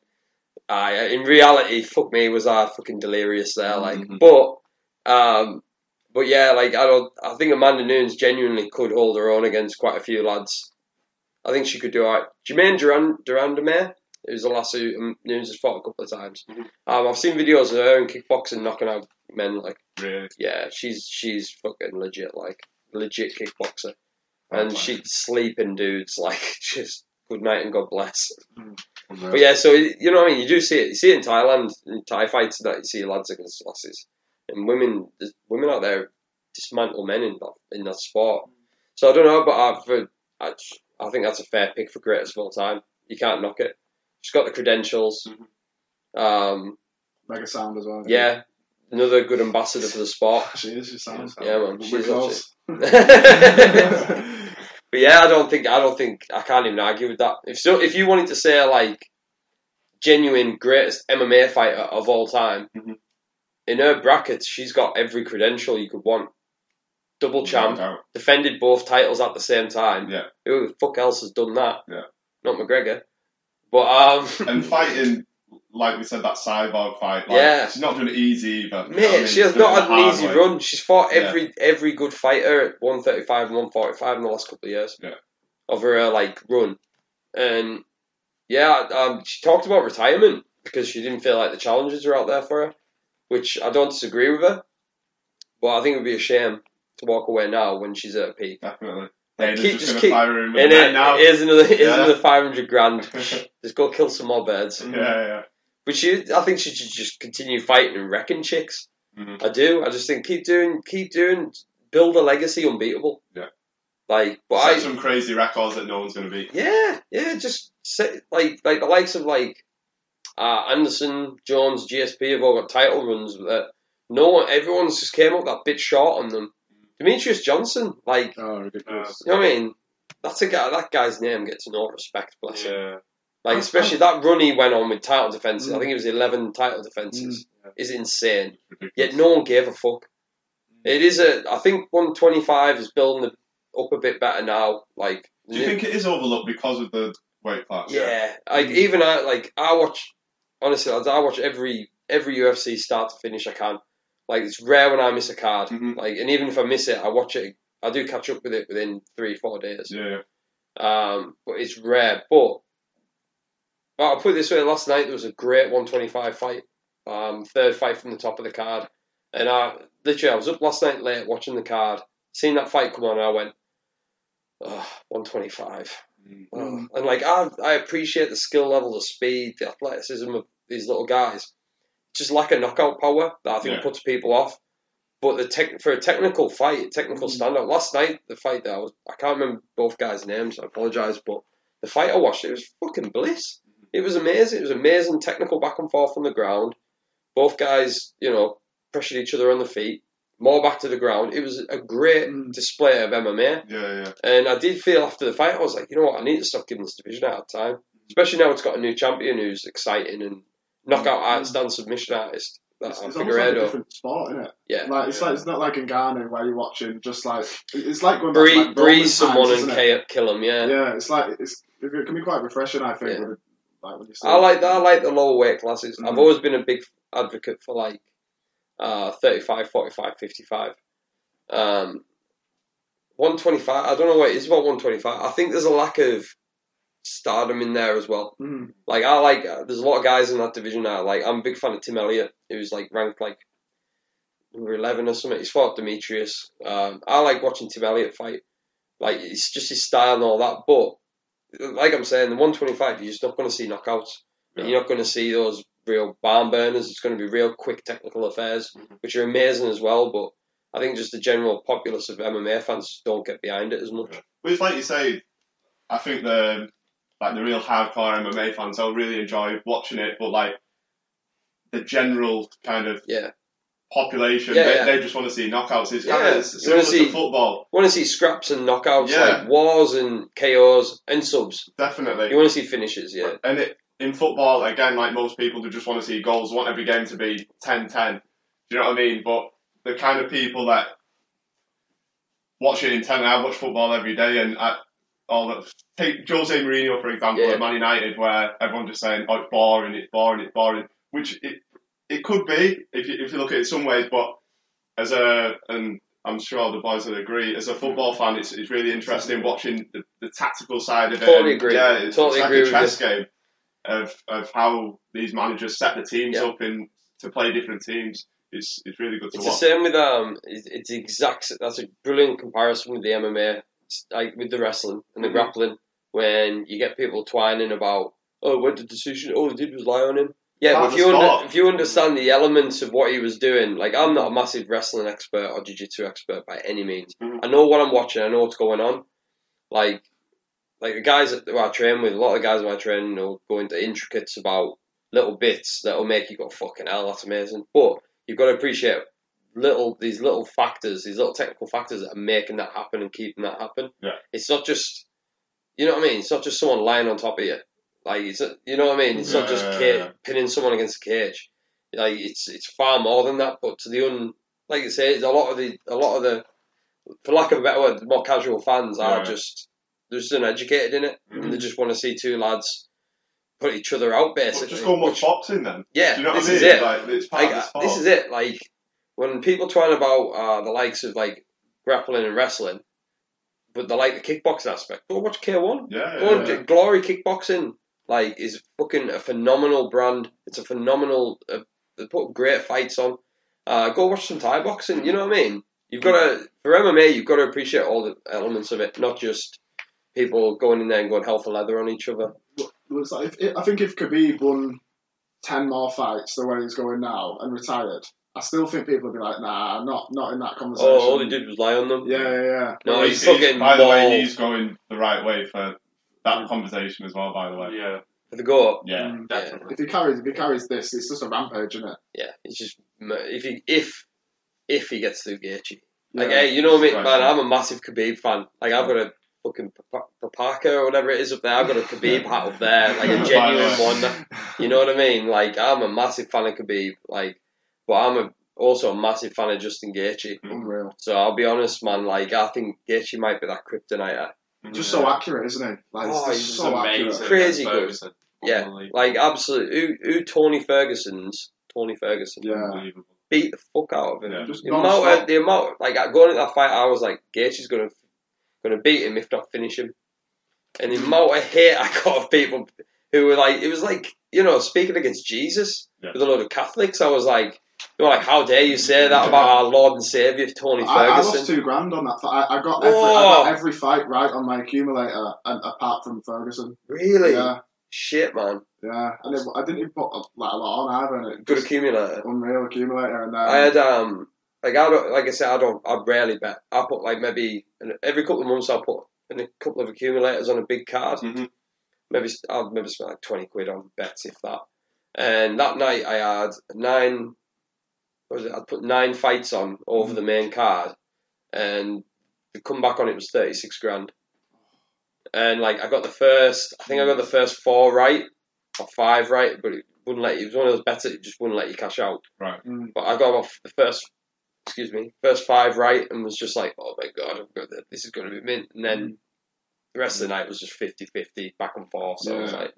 uh, in reality, fuck me, was I fucking delirious there? Like, Mhm. but, um, but yeah, like I don't. I think Amanda Nunes genuinely could hold her own against quite a few lads. I think she could do alright. Germaine Durand, de Randamie, who's the last who um, Nunes has fought a couple of times. Mhm. Um, I've seen videos of her in kickboxing knocking out men. Like, Really. yeah, she's she's fucking legit, like legit kickboxer and Fine. she'd sleep in dudes like just good night and God bless. Unreal. But yeah, so you know what I mean. You do see it. You see it in Thailand in Thai fights that you see lads against lasses, and women. Women out there dismantle men in that in that sport. So I don't know, but I've I, I think that's a fair pick for greatest of all time. You can't knock it. She's got the credentials. Um, Mega sound as well. yeah, another good ambassador for the sport. She is. She sounds. Yeah, man. She's close. but yeah, I don't think I don't think I can't even argue with that. If so, if you wanted to say like genuine greatest MMA fighter of all time, Mhm. In her brackets, she's got every credential you could want. Double champ, No defended both titles at the same time. Yeah. Who the fuck else has done that? Yeah. Not McGregor. But um, And fighting, like we said, that cyborg fight. Like, Yeah. She's not doing it easy either. know I Mate, mean? she has She's not had an easy way. run. She's fought Yeah. every every good fighter at 135 and 145 in the last couple of years. Yeah. Of her uh, like run, and yeah, um, she talked about retirement because she didn't feel like the challenges were out there for her, which I don't disagree with her, but I think it would be a shame to walk away now when she's at a peak. Definitely. Like, Dana's keep- just, just keep- fire in And it, now. here's another here's Yeah. another 500 grand. Just go kill some more birds. yeah, yeah. But she, I think she should just continue fighting and wrecking chicks. Mhm. I do. I just think keep doing, keep doing, build a legacy unbeatable. Yeah. Like, but Set I, some crazy records that no one's going to beat. yeah, yeah, just say, like, like the likes of like uh, Anderson, Jones, GSP have all got title runs that no one, everyone's just came up that bit short on them. Demetrius Johnson, like, Oh, ridiculous. you know what I mean? That's a guy. That guy's name gets no respect. Bless him. Yeah. Like especially that run he went on with title defenses. I Mm. think it was eleven title defenses. Is insane. Yet no one gave a fuck. It is a. I think one twenty five is building up a bit better now. Like Do you think it is overlooked because of the weight class? Yeah, like Mm. even I like I watch. Honestly, lads, I watch every every UFC start to finish. I can. Like it's rare when I miss a card. Mhm. Like and even if I miss it, I watch it. I do catch up with it within three four days. Yeah. Um, but it's rare. But, but I'll put it this way: last night there was a great 125 fight, um, third fight from the top of the card, and I literally I was up last night late watching the card, seeing that fight come on, and I went, oh, 125. Mm. And like I, I appreciate the skill level, the speed, the athleticism of these little guys. Just lack a knockout power that I think Yeah. puts people off. But the tech for a technical fight, technical Mm. standout. Last night, the fight that I was, I can't remember both guys' names. I apologise, but the fight I watched, it was fucking bliss. It was amazing. It was amazing technical back and forth on the ground. Both guys, you know, pressured each other on the feet, more back to the ground. It was a great Mm. display of MMA. Yeah, yeah. And I did feel after the fight, I was like, you know what, I need to stop giving this division out of time. Especially now it's got a new champion who's exciting and knockout Mm. artist and submission artist. That It's, almost like a different sport, isn't it? Yeah. Like it's Yeah. like it's not like in Ghana where you're watching just like it's like when Breeze, like, breeze times, someone and it? Kill him, yeah. Yeah, it's like it's it can be quite refreshing. I think. Yeah. With, like when you see I like that. I like the lower weight classes. I've Mhm. always been a big advocate for like uh, 35, 45, 55. Um, 125, I don't know what it is about 125. I think there's a lack of stardom in there as well. Mm. Like I like, uh, there's a lot of guys in that division now. Like I'm a big fan of Tim Elliott, who's like ranked like number eleven or something. He's fought Demetrius. Um, I like watching Tim Elliott fight. Like it's just his style and all that. But like I'm saying, the 125, you're just not going to see knockouts. You're not going to see those real barn burners. It's going to be real quick technical affairs, mm-hmm. which are amazing as well. But I think just the general populace of MMA fans don't get behind it as much. But it's like you say, I think the like the real hardcore MMA fans, they'll really enjoy watching it. But like the general kind of Yeah. population, Yeah, they, yeah. they just want to see knockouts. It's Yeah, kind of similar see- to football, You want to see scraps and knockouts, Yeah. like wars and KOs and subs. definitely. You want to see finishes, yeah. And it, in football, again, like most people, they just want to see goals, want every game to be 10-10. Do you know what I mean? But the kind of people that watch it in 10 I watch football every day, and I, all that. Take Jose Mourinho for example Yeah. at Man United, where everyone's just saying, "Oh, it's boring, it's boring, it's boring," which it it could be if you if you look at it some ways, but as a and I'm sure the boys would agree. As a football fan, it's, it's really interesting watching the, the tactical side of it. Totally and, agree. Yeah, it's, Totally it's agree like with a chess game of of how these managers set the teams Yeah. up in to play different teams. It's it's really good to It's the same with um. It's, it's exact. That's a brilliant comparison with the MMA, like with the wrestling and the Mhm. grappling. When you get people twining about, oh, what the decision? All he did was lie on him. Yeah, but if you under, if you understand the elements of what he was doing, like I'm not a massive wrestling expert or jiu-jitsu expert by any means. Mhm. I know what I'm watching. I know what's going on. Like, like the guys that I train with, a lot of guys who I train, know, go into intricates about little bits that'll make you go fucking hell. That's amazing. But you've got to appreciate little these little factors, these little technical factors that are making that happen and keeping that happen. Yeah. It's not just, you know what I mean. It's not just someone lying on top of you. Like it's, you know what I mean. It's not just Yeah, ca- yeah. pinning someone against a cage. Like it's it's far more than that. But to the un, like you say, a lot of the a lot of the, for lack of a better word, more casual fans are Yeah. just they're just uneducated in it, and they just want to see two lads put each other out Well, basically. just go and watch boxing then. yeah, you know this is it. Like, it's part Like, of the uh, this is it. Like when people twine about uh, the likes of like grappling and wrestling, but they like the kickboxing aspect. Go watch K one. Yeah, Go yeah, yeah. Glory Kickboxing like is fucking a phenomenal brand. It's a phenomenal. Uh, they put great fights on. Uh, go watch some Thai boxing. You know what I mean? You've got to for MMA. You've got to appreciate all the elements of it, not just people going in there and going hell for leather on each other. Like if, I think if Khabib won ten more fights the way he's going now and retired, I still think people would be like, "Nah, not not in that conversation." Oh, all he did was lie on them. Yeah, yeah, yeah. No, Well, he's fucking by the way, he's going the right way for that conversation as well. By the way, Yeah, for the go. yeah. Mm. definitely. If he carries, if he carries this, it's just a rampage, isn't it? Yeah, he's just if he if if he gets through Gaethje. Like, Yeah. hey, you know me, Right. man. I'm a massive Khabib fan. Like, I've got a fucking Pa- Papakha or whatever it is up there. I've got a Khabib hat up there, like a genuine one. You know what I mean? Like, I'm a massive fan of Khabib. Like, but I'm a, also a massive fan of Justin Gaethje. Mm. Unreal. So I'll be honest, man. Like, I think Gaethje might be that kryptonite. Just so accurate, isn't he? Like, Oh, it's he's just so amazing. accurate. Crazy good. Ferguson. Yeah, like absolutely. Who, who Tony Ferguson's Tony Ferguson Yeah. Unbelievable. beat the fuck out of him. Yeah. Just The amount, non-stop. of, the amount, like going into that fight, I was like, Gaethje's gonna, gonna beat him if not finish him. And the amount of hate I got of people who were like, it was like, you know, speaking against Jesus Yeah. with a lot of Catholics. I was like, you know, like, how dare you say that about our Lord and Saviour Tony I, I lost two grand on that. fight. I, I got every, I got every fight right on my accumulator, and apart from Ferguson. really? Yeah, Shit, man. yeah. And it, I didn't even put like a lot on either. And it Good just accumulator. unreal accumulator. And then I had um like I don't like I said I don't I rarely bet. I put like maybe every couple of months I'll put in a couple of accumulators on a big card. Mhm. Maybe I'll maybe spend like twenty quid on bets if that. And that night I had nine. What was it? I put nine fights on over the main card, and the comeback on it was thirty six grand. And like I got the first, I think I got the first four right or five right, but it wouldn't let you. It was one of those bets that just wouldn't let you cash out. Mm. But I got off the first, excuse me, first five right, and was just like, oh my god, I've got this is going to be mint. And then the rest of the night was just 50-50, back and forth. So I was like,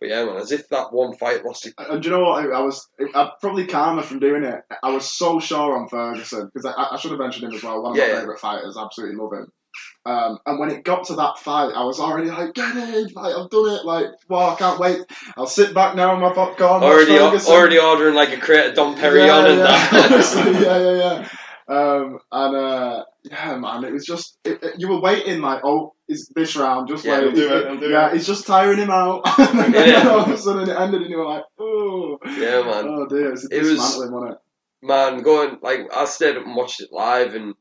but yeah, man, as if that one fight lost it. And do you know what? I, I was I, probably calmer from doing it. I was so sure on Ferguson because I, I should have mentioned him as well. One of Yeah, my yeah. favourite fighters. Absolutely love him. Um, and when it got to that fight, I was already like, "Get in! Like I've done it! Like, wow, I can't wait! I'll sit back now on my popcorn." Already, Ferguson." already ordering like a crate of Dom Perignon yeah, and yeah, that. honestly, yeah, yeah, yeah. Um, and uh, yeah, man, it was just it, it- you were waiting like, oh, is this round just Yeah, like, do is it, do yeah, it. he's just tiring him out. and then Yeah. all of a sudden it ended, and you were like, oh, yeah, man. oh dear, It was- it? man, going like I stayed up and watched it live, and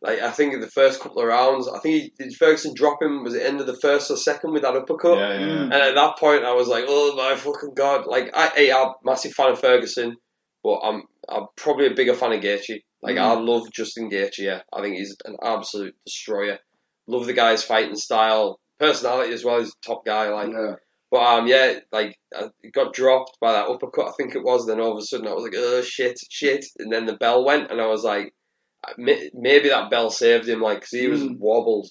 like I think in the first couple of rounds, I think he, did Ferguson drop him. Was it end of the first or second with that uppercut? Yeah, yeah, yeah. And at that point, I was like, "Oh my fucking god!" Like, I, hey, I'm a massive fan of Ferguson, but I'm I'm probably a bigger fan of Gaethje. Like, Mm. I love Justin Gaethje. Yeah, I think he's an absolute destroyer. Love the guy's fighting style, personality as well. He's a top guy. Like, yeah. but um, yeah, like I got dropped by that uppercut. I think it was. Then all of a sudden, I was like, "Oh shit, shit!" And then the bell went, and I was like, "May- "Maybe that bell saved him." Like, 'cause he was Mm. wobbled.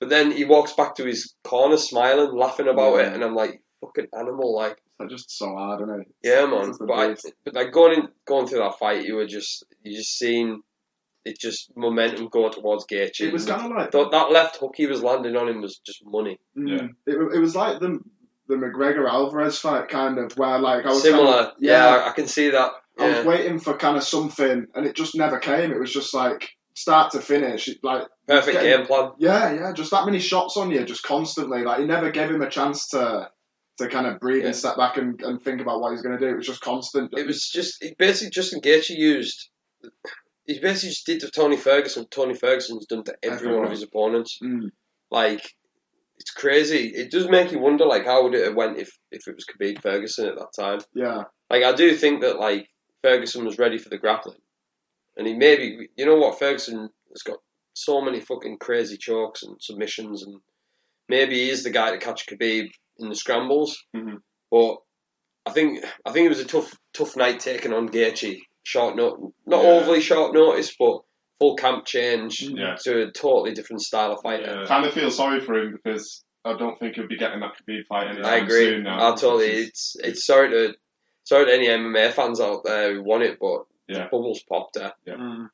But then he walks back to his corner, smiling, laughing about Yeah. it, and I'm like, "Fucking animal!" Like, They're just so hard, isn't it? yeah, man. But, I, but like going in, going through that fight, you were just you just seen it just momentum go towards Gaethje. It was kind of like Th- that left hook he was landing on him was just money. mm, it, it was like the the McGregor Alvarez fight, kind of where like I was Similar, kind of- yeah, I, I can see that. I was waiting for kind of something, and it just never came. It was just like start to finish, like Perfect getting- game plan. yeah, yeah, just that many shots on you, just constantly. Like he never gave him a chance to to kind of breathe Yeah. and step back and, and think about what he's going to do. It was just constant. It was just it basically Justin Gaethje used. He basically just did to Tony Ferguson. Tony Ferguson's done to every one of his opponents. Mm. Like it's crazy. It does make you wonder, like how would it have went if if it was Khabib Ferguson at that time. yeah, Like I do think that like Ferguson was ready for the grappling, and he maybe you know what Ferguson has got so many fucking crazy chokes and submissions, and maybe he is the guy to catch Khabib in the scrambles. Mhm. But I think I think it was a tough tough night taking on Gaethje. Short note, not Yeah. overly short notice, but full camp change Yeah. to a totally different style of fighter. Yeah. Kind of feel sorry for him because I don't think he'll be getting that Khabib fight anytime I agree. soon now. I totally. which is- It's it's sorry to sorry to any MMA fans out there who want it, but Yeah. bubbles popped there. Mm.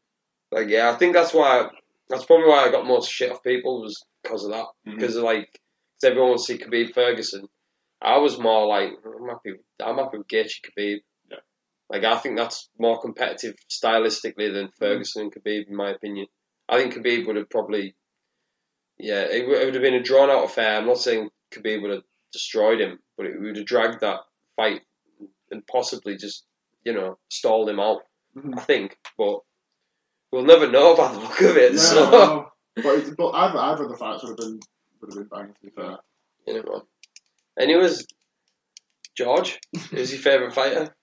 Like yeah, I think that's why that's probably why I got most shit off people was because of that. Because like 'cause everyone wants to see Khabib Ferguson. I was more like I'm happy. I'm happy with Gaethje Khabib. Yeah. Like I think that's more competitive stylistically than Ferguson and Khabib, in my opinion. I think Khabib would have probably, yeah, it, would- it would have been a drawn out affair. I'm not saying Khabib would have destroyed him, but it would have dragged that fight and possibly just, you know, stalled him out. Mhm. I think, but we'll never know by the look of it. No, so, no. But, it- but either, either of the fights would have been would have been bang. To be fair, you know. Anyways, George, who's your favourite fighter?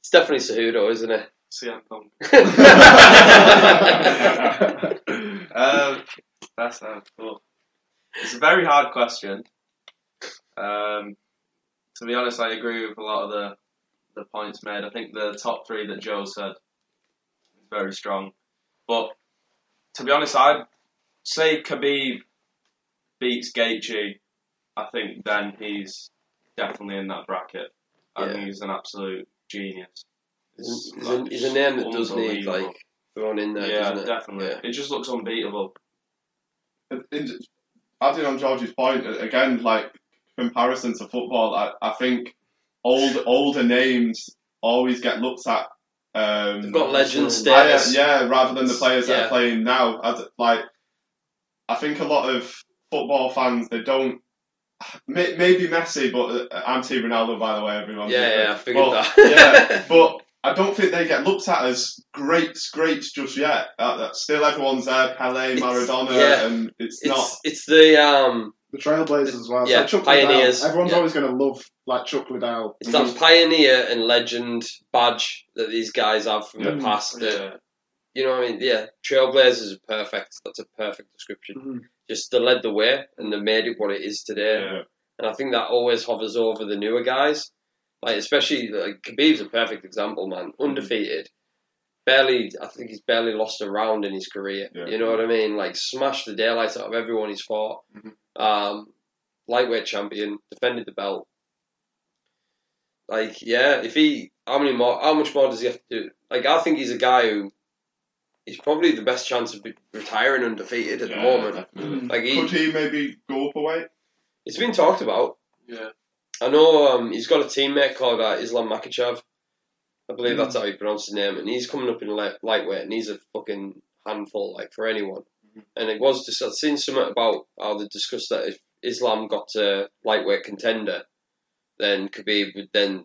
It's definitely Cejudo, isn't it? CM Punk. Um, that's uh, cool. It's a very hard question. Um, to be honest, I agree with a lot of the the points made. I think the top three that Joe said is very strong. But to be honest, I'd say Khabib beats Gaethje. I think then he's definitely in that bracket. I Yeah. think he's an absolute genius. He's, It's he's, a, he's a name that does need unbelievable. like thrown in there, yeah, it? definitely. Yeah. It just looks unbeatable. in- adding on George's point again, like comparison to football, I, I think old older names always get looked at. Um, They've got legend higher- status. yeah, rather than the players that Yeah. are playing now. As, like, I think a lot of football fans they don't. May, maybe Messi, but uh, I'm Team Ronaldo, by the way, everyone. Yeah, yeah, I figured But- that. yeah, but I don't think they get looked at as greats, greats just yet. Uh, still, everyone's there, Pele, It's- Maradona, yeah. and it's, it's not. it's the um the Trailblazers as well. Yeah, so Chuck pioneers. Liddell, everyone's Yeah. always going to love like Chuck Liddell. it's that pioneer and legend badge that these guys have from the past. That Yeah. you know, what I mean, yeah, Trailblazers are perfect. That's a perfect description. Mhm. Just they led the way and they made it what it is today. Yeah. And I think that always hovers over the newer guys. Like especially like Khabib's a perfect example, man. Undefeated. Barely I think he's barely lost a round in his career. Yeah. You know what I mean? Like smashed the daylights out of everyone he's fought. Mhm. Um, lightweight champion, defended the belt. Like, yeah, if he how many more how much more does he have to do? Like I think he's a guy who he's probably the best chance of retiring undefeated at the moment. definitely. Like he, Could he maybe go up a weight? it's been talked about. Yeah. I know um, he's got a teammate called uh, Islam Makhachev. I believe that's how you pronounce his name, and he's coming up in light, lightweight, and he's a fucking handful, like for anyone. And it was just I'd seen something about how they discussed that if Islam got a lightweight contender, then Khabib would then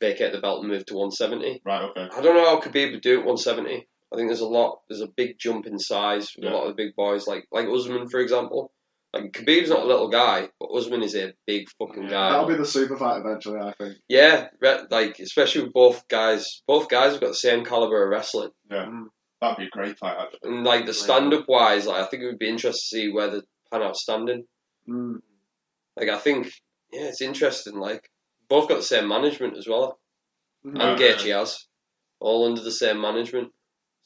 vacate the belt and move to 170. Right, okay. I don't know how Khabib would do it 170. I think there's a lot, there's a big jump in size with Yeah. a lot of the big boys, like like Usman for example. Like Khabib's not a little guy, but Usman is a big fucking guy. That'll be the super fight eventually, I think. Yeah, like especially with both guys. Both guys have got the same caliber of wrestling, mm. That'd be a great fight, actually. and like the stand up wise, like I think it would be interesting to see where the pan out standing. Mm. Like I think, yeah, it's interesting. Like both got the same management as well, Mhm. and Yeah. Has all under the same management.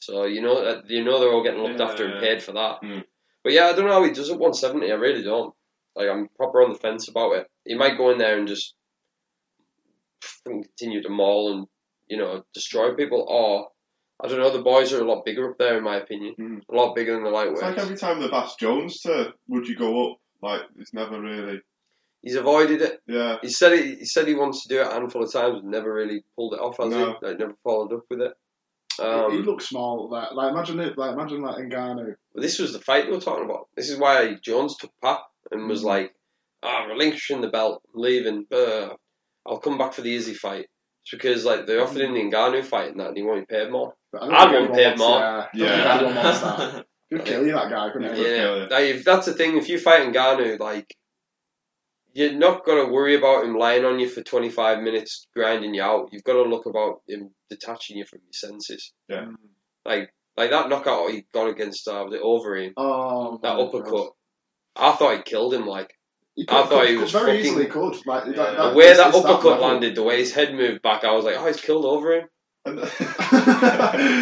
So you know, you know they're all getting looked Yeah, after and paid for that. Mm. But yeah, I don't know how he does it 170. I really don't. Like I'm proper on the fence about it. He might go in there and just continue to maul and you know destroy people, or I don't know. The boys are a lot bigger up there, in my opinion. Mm. A lot bigger than the lightweights. It's like every time they've asked Jones to, would you go up? Like, it's never really. He's avoided it. Yeah. He said he, he said he wants to do it a handful of times, but never really pulled it off. Has No. he? Like never followed up with it. he Um, looks small. Like, like imagine it. Like imagine like Ngannou. but this was the fight we were talking about. This is why Jones took Pat and Mm. was like, "Ah, relinquishing the belt, I'm leaving. Uh, I'll come back for the easy fight." It's because like they offered him the Ngannou fight and that, and he wanted paid more. But I I'd think want paid anyone more. Yeah. Yeah. anyone wants that. You'd kill you, that guy, couldn't he? Yeah. Yeah, kill like, if that's the thing. If you fight Ngannou, like you're not gonna worry about him lying on you for 25 minutes, grinding you out. You've got to look about him detaching you from your senses. Yeah. Like like that knockout he got against uh, the Overeem, Oh, that uppercut. God. I thought he killed him. Like He I could- thought could- he was very fucking- easily could. Like Yeah. that, the way that uppercut level. landed, the way his head moved back, I was like, oh, he's killed Overeem. And-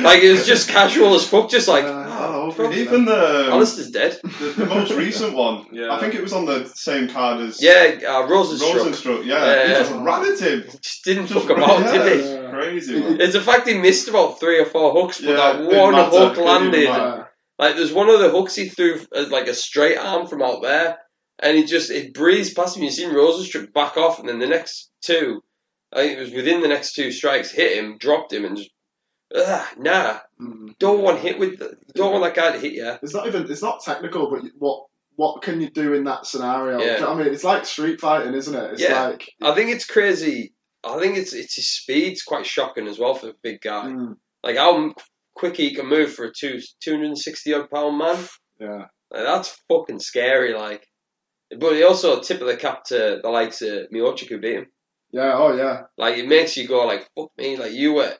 Like it was just casual as fuck, just like Uh, oh, oh, even the, Alistair's dead. the the most recent one, Yeah. I think it was on the same card as Yeah, uh, Rozenstruik. Rozenstruik. Yeah, Yeah, he just ran at him. Just didn't Just fuck ran- about, yeah, did he? it's Crazy. Man. It's the fact he missed about three or four hooks, but Yeah, that one matter, hook landed. Uh, Like there's one of the hooks he threw as like a straight arm from out there, and he just it breezed past him. You seen Rozenstruik back off, and then the next two, I think it was within the next two strikes, hit him, dropped him, and just ugh, nah, mm. don't want hit with, the, don't want that guy to hit you. It's not even. It's not technical, but what what can you do in that scenario? Yeah. You know I mean, it's like street fighting, isn't it? It's Yeah. like I think it's crazy. I think it's it's his speed's quite shocking as well for a big guy. mm, Like how quick he can move for a two two hundred and sixty odd pound man. yeah, Like, that's fucking scary. Like, but he also tip of the cap to the likes of Miocic who beat him. Yeah. Oh yeah, Like it makes you go like fuck me. Like you were,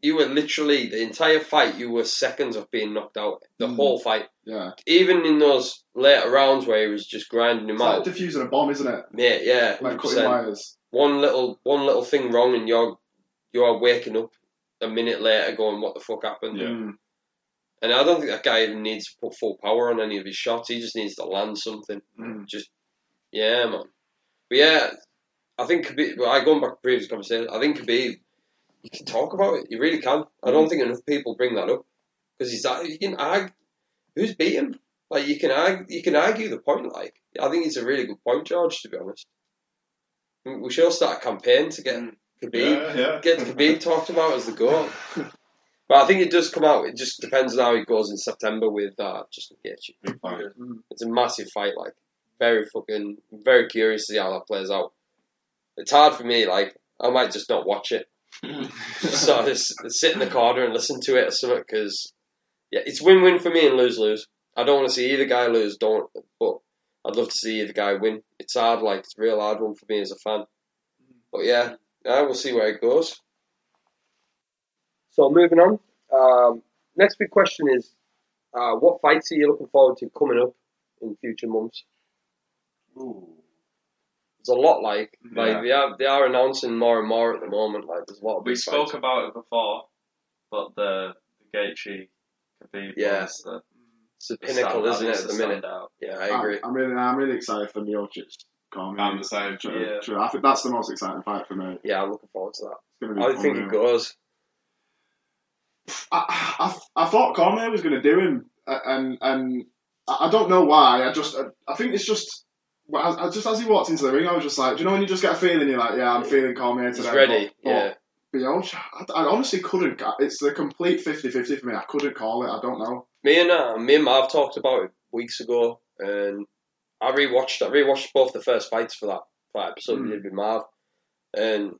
you were literally the entire fight. You were seconds of being knocked out. The Mm. whole fight, yeah. even in those later rounds where he was just grinding him It's like out. diffusing a bomb, isn't it? Mate, yeah, Like cutting wires. One little one little thing wrong and you're you're waking up a minute later going what the fuck happened. Yeah. Mm. And I don't think that guy even needs to put full power on any of his shots. He just needs to land something. Mm. Just yeah, man. But yeah, I think Khabib. Well, I going back to previous conversation. I think Khabib. You can talk about it. You really can. I don't think enough people bring that up because he's that. You can argue who's beat him. Like you can argue. You can argue the point. Like I think it's a really good point, George. To be honest, we should all start a campaign to get Khabib Yeah, yeah. get Khabib talked about as the goal. But I think it does come out. It just depends on how it goes in September with uh, Justin Gaethje. It's a massive fight. Like very fucking very curious to see how that plays out. It's hard for me. Like I might just not watch it. just sort of s- sit in the corner and listen to it or something. Because yeah, it's win win for me and lose lose. I don't want to see either guy lose. Don't. But I'd love to see either guy win. It's hard. Like it's a real hard one for me as a fan. But yeah, yeah, we'll see where it goes. So moving on. Um, next big question is, uh, what fights are you looking forward to coming up in future months? Ooh. There's a lot like Yeah. like they are they are announcing more and more at the moment. Like there's a lot of We spoke fights. about it before, but the the Gaethje Khabib Yeah. was the It's the pinnacle, isn't it? At the the minute. Out. Yeah, I agree. I'm, I'm really, I'm really excited for Miocic. Cormier. I'm the same. True, Yeah. true. I think that's the most exciting fight for me. Yeah, I'm looking forward to that. gonna be How do you think it goes? I, I, I thought Cormier was going to do him, and and I I don't know why. I just I, I think it's just. I, I just as he walked into the ring, I was just like, do you know when you just get a feeling you're like, yeah, I'm feeling Cormier today. He's ready. But, Yeah. but Miocic, I, I honestly couldn't. It's the complete 50-50 for me. I couldn't call it. I don't know. Me and uh, me and Marv talked about it weeks ago, and I rewatched. I rewatched both the first fights for that, for that episode we Mm. did with Marv, and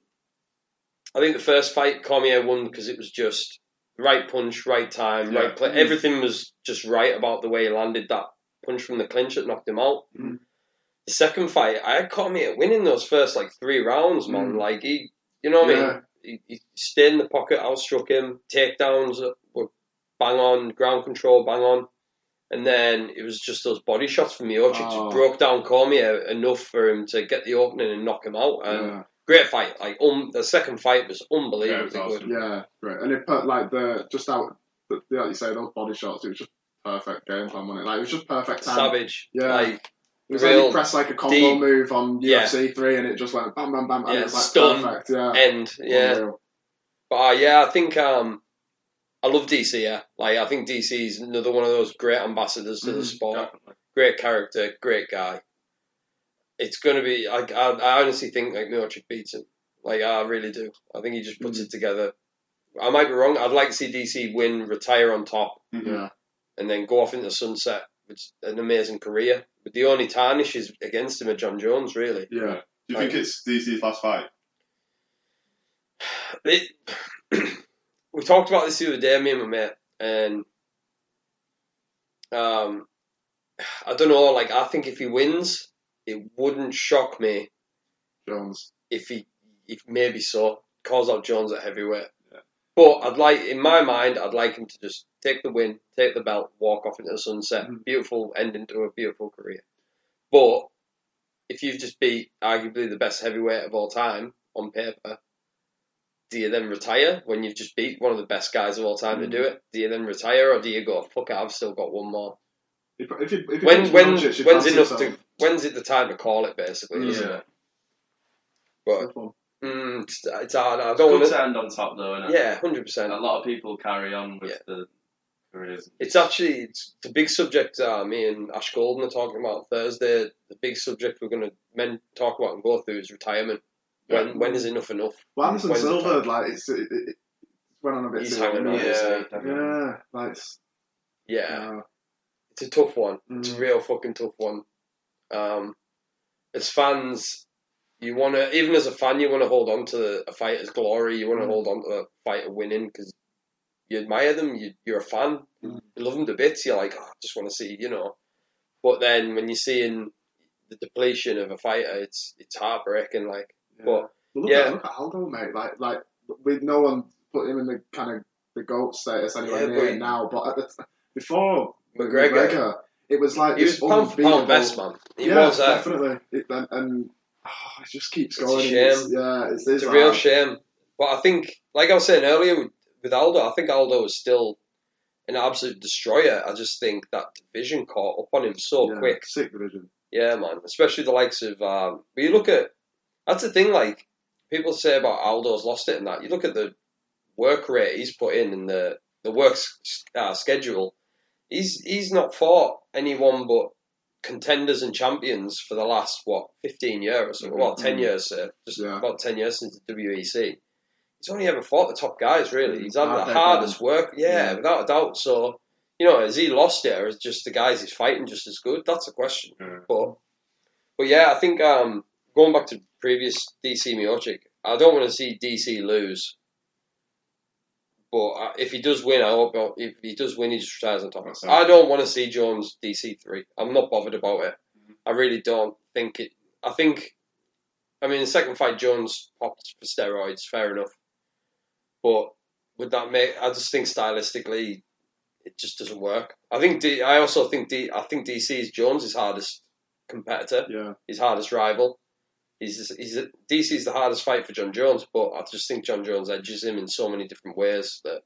I think the first fight Cormier won because it was just right punch, right time, Yeah. right play. Everything was just right about the way he landed that punch from the clinch that knocked him out. Mm. The second fight, I caught had Cormier winning those first like three rounds, man. Mm. Like he, you know what I mean? Yeah. He, he stayed in the pocket, outstruck him. Takedowns were bang on, ground control bang on. And then it was just those body shots from Miocic Oh. broke down Cormier enough for him to get the opening and knock him out. And Yeah. great fight. Like um, the second fight was Yeah, it unbelievably was awesome. good. Yeah, great. And it put like the just out, the- like you say, those body shots. It was just perfect game plan, wasn't it? Like it was just perfect time. Savage. Yeah. Like It was real like he pressed like a combo deep- move on Yeah. UFC three, and it just went bam, bam, bam, and Yeah, it was like stun, perfect. Yeah, end. Yeah. Unreal. But uh, yeah, I think um, I love DC. Yeah, like I think DC is another one of those great ambassadors to the Mhm, sport. Definitely. Great character, great guy. It's gonna be. I, I, I honestly think like Miocic beats him. Like I really do. I think he just puts Mhm. it together. I might be wrong. I'd like to see DC win, retire on top, Yeah, and then go off into sunset. It's an amazing career. But the only tarnish is against him are Jon Jones, really. yeah. Do you think it's DC's last fight? It, we talked about this the other day, me and my mate, and um, I don't know. Like, I think if he wins, it wouldn't shock me Jones. if he, if maybe so, calls out Jones at heavyweight. But I'd like, in my mind, I'd like him to just take the win, take the belt, walk off into the sunset. Mhm. Beautiful ending to a beautiful career. But if you've just beat arguably the best heavyweight of all time on paper, do you then retire when you've just beat one of the best guys of all time to do it? Do you then retire, or do you go, fuck it, I've still got one more? If, if, if he When when when's enough to when's it the time to call it basically? Mm. Isn't Yeah. it? But. Mm, it's, it's hard. I It's don't good want to to. end on top though, innit? Yeah, hundred percent. A lot of people carry on with Yeah. the careers. It's actually it's the big subject. Uh, me and Ash Golden are talking about Thursday. The big subject we're going to men talk about and go through is retirement. When when is enough enough? Well, Anderson When's the Silva, like it's it, it, it went on a bit He's too hanging on, Yeah, isn't he? definitely. yeah, like it's, Yeah, uh, it's a tough one. It's a Mm. real fucking tough one. Um, as fans, you want to even as a fan, you want to hold on to a fighter's glory. You want to Mm. hold on to a fighter winning because you admire them. You, you're a fan. Mm. You love them to bits. You're like, oh, I just want to see, you know. But then when you're seeing the depletion of a fighter, it's it's heartbreaking. Like, yeah. but Well, yeah. at look at Aldo, mate. Like like with no one put him in the kind of the goat status anywhere Yeah, near now. But at the t- before McGregor, McGregor, it was like he was pound pound best man. He yeah, was that. definitely. It, and, and oh, it just keeps It's going. shame. It's, yeah, it's, It's a real shame. But I think, like I was saying earlier with, with Aldo, I think Aldo is still an absolute destroyer. I just think that division caught up on him so yeah, quick. Sick division. Yeah, man. Especially the likes of. Um, but you look at. That's the thing, like, people say about Aldo's lost it and that. You look at the work rate he's put in and the, the work uh, schedule. He's he's not fought anyone but contenders and champions for the last, what, 15 years or something. Well, 10 Mhm. years, uh, just Yeah. about 10 years since the WEC. He's only ever fought the top guys, really. He's had the hardest work, yeah, Yeah. without a doubt. So, you know, has he lost it, or is just the guys he's fighting just as good? That's a question. Yeah. But, but yeah, I think um, going back to previous DC Miocic, I don't want to see DC lose. But uh, if he does win, I hope if he does win, he just retires on top. It. I don't want to see Jones DC three. I'm not bothered about it. I really don't think it. I think, I mean, the second fight Jones popped for steroids, fair enough. But would that make? I just think stylistically, it just doesn't work. I think D, I also think D, I think DC is Jones' hardest competitor, Yeah, his hardest rival. He's he's DC is the hardest fight for Jon Jones, but I just think Jon Jones edges him in so many different ways that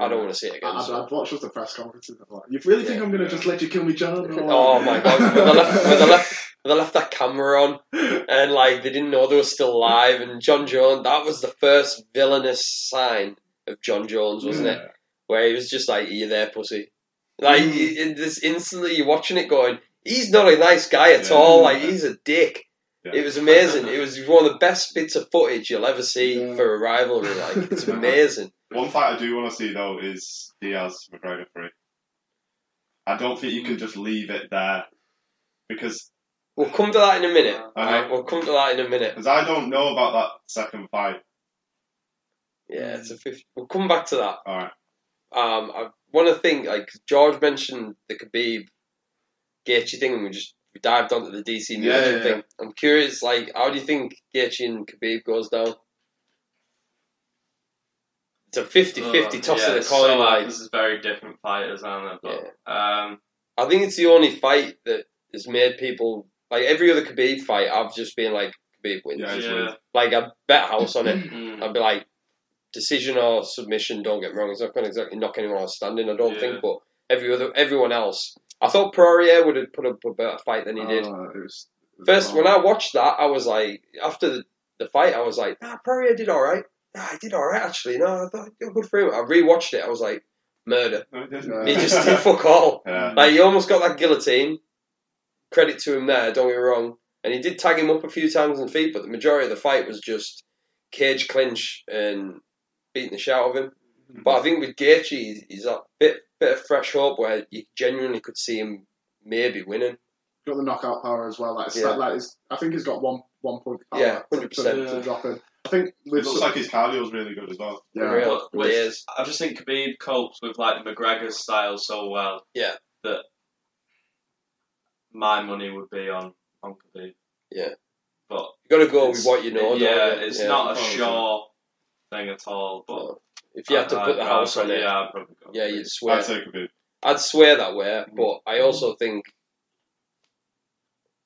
I don't want to see it again. I, so. I'd, I'd watch just the press conferences. Like, you really think Yeah. I'm going to just let you kill me, Jon? Oh my god! When they left, when they left, when they left that camera on, and like they didn't know they were still live, and Jon Jones, that was the first villainous sign of Jon Jones, wasn't it? Where he was just like, "Are you there, pussy?" Like Mm. in this instantly, you're watching it, going, "He's not a nice guy at Yeah. all. Like he's a dick." Yeah. It was amazing. It was one of the best bits of footage you'll ever see Yeah. for a rivalry. Like it's amazing. One fight I do want to see though is Diaz McGregor three. I don't think you can just leave it there because We'll come to that in a minute. I know. We'll come to that in a minute. because I don't know about that second fight. Yeah, it's a 50. We'll come back to that. All right, Um, I want to think like George mentioned the Khabib Gaethje thing, and we just we dived onto the DC Yeah, Miocic yeah, thing. I'm curious, like, how do you think Gaethje and Khabib goes down? It's a 50-50 toss yeah, of the coin. so like, this is very different fighters, aren't they? But um, I think it's the only fight that has made people like every other Khabib fight. I've just been like Khabib wins. Yeah, yeah. Like I bet house on it. mm, I'd be like, decision or submission. Don't get me wrong. It's not going to exactly knock anyone out standing. I don't Yeah. think, but every other everyone else. I thought Poirier would have put up a better fight than he did. Oh, it was, it was First, when. I watched that, I was like, after the, the fight, I was like, nah, Poirier did all right. Nah, he did all right actually. No, I thought yeah, good for him. I rewatched it. I was like, murder. No, it didn't. He just did fuck all. Yeah. Like he almost got that guillotine. Credit to him there. Don't get me wrong. And he did tag him up a few times on feet, but the majority of the fight was just cage clinch and beating the shit out of him. Mm-hmm. But I think with Gaethje, he's, he's a bit bit of fresh hope where you genuinely could see him maybe winning. got the knockout power as well. Like, it's Yeah. like, like I think he's got one one point power Yeah, 100%. to, to drop in. I think It with looks like his cardio's really good as well. yeah, Real But with- days. I just think Khabib copes with like McGregor's style so well. Yeah. That my money would be on on Khabib. Yeah. But You got to go with what you know. yeah, don't it's Yeah. not a Oh, sure thing at all. But No. If you had to I'd- put the I'd- house I'd- on it, yeah, I'd probably go. yeah, you'd swear. I'd say Khabib. I'd swear that way, mm-hmm. but I also think,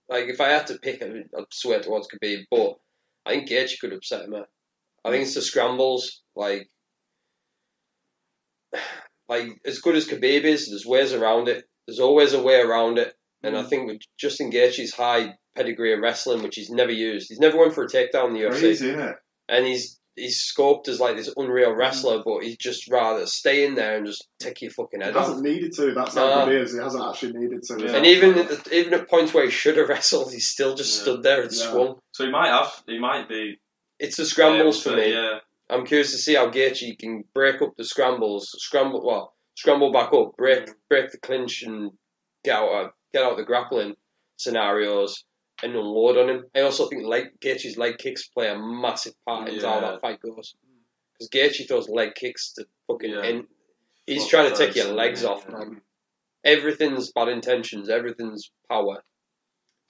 like, if I had to pick, I'd I'd swear towards Khabib. But I think Gaethje could upset him. eh? I think it's the scrambles, like, like as good as Khabib is, there's ways around it. There's always a way around it, and I mm. think with Justin Gaethje's high pedigree of wrestling, which he's never used, he's never went for a takedown in the UFC Crazy, isn't it? and he's he's scoped as like this unreal wrestler, mm. but he'd just rather stay in there and just take your fucking He head off. hasn't needed to. That's No. how good he is. He hasn't actually needed to. Yeah. And even at the, even at points where he should have wrestled, he still just Yeah. stood there and Yeah. swung. So he might have. He might be. It's the scrambles able for me. Yeah. I'm curious to see how Gaethje can break up the scrambles, scramble well, scramble back up, break mm. break the clinch, and get out of, get out the grappling scenarios and unload on him. I also think leg Gaethje's leg kicks play a massive part into how that fight goes. Because Gaethje throws leg kicks to fucking Yeah. end. He's Fuck trying to take your legs yeah, off, man. Everything's bad intentions. Everything's power.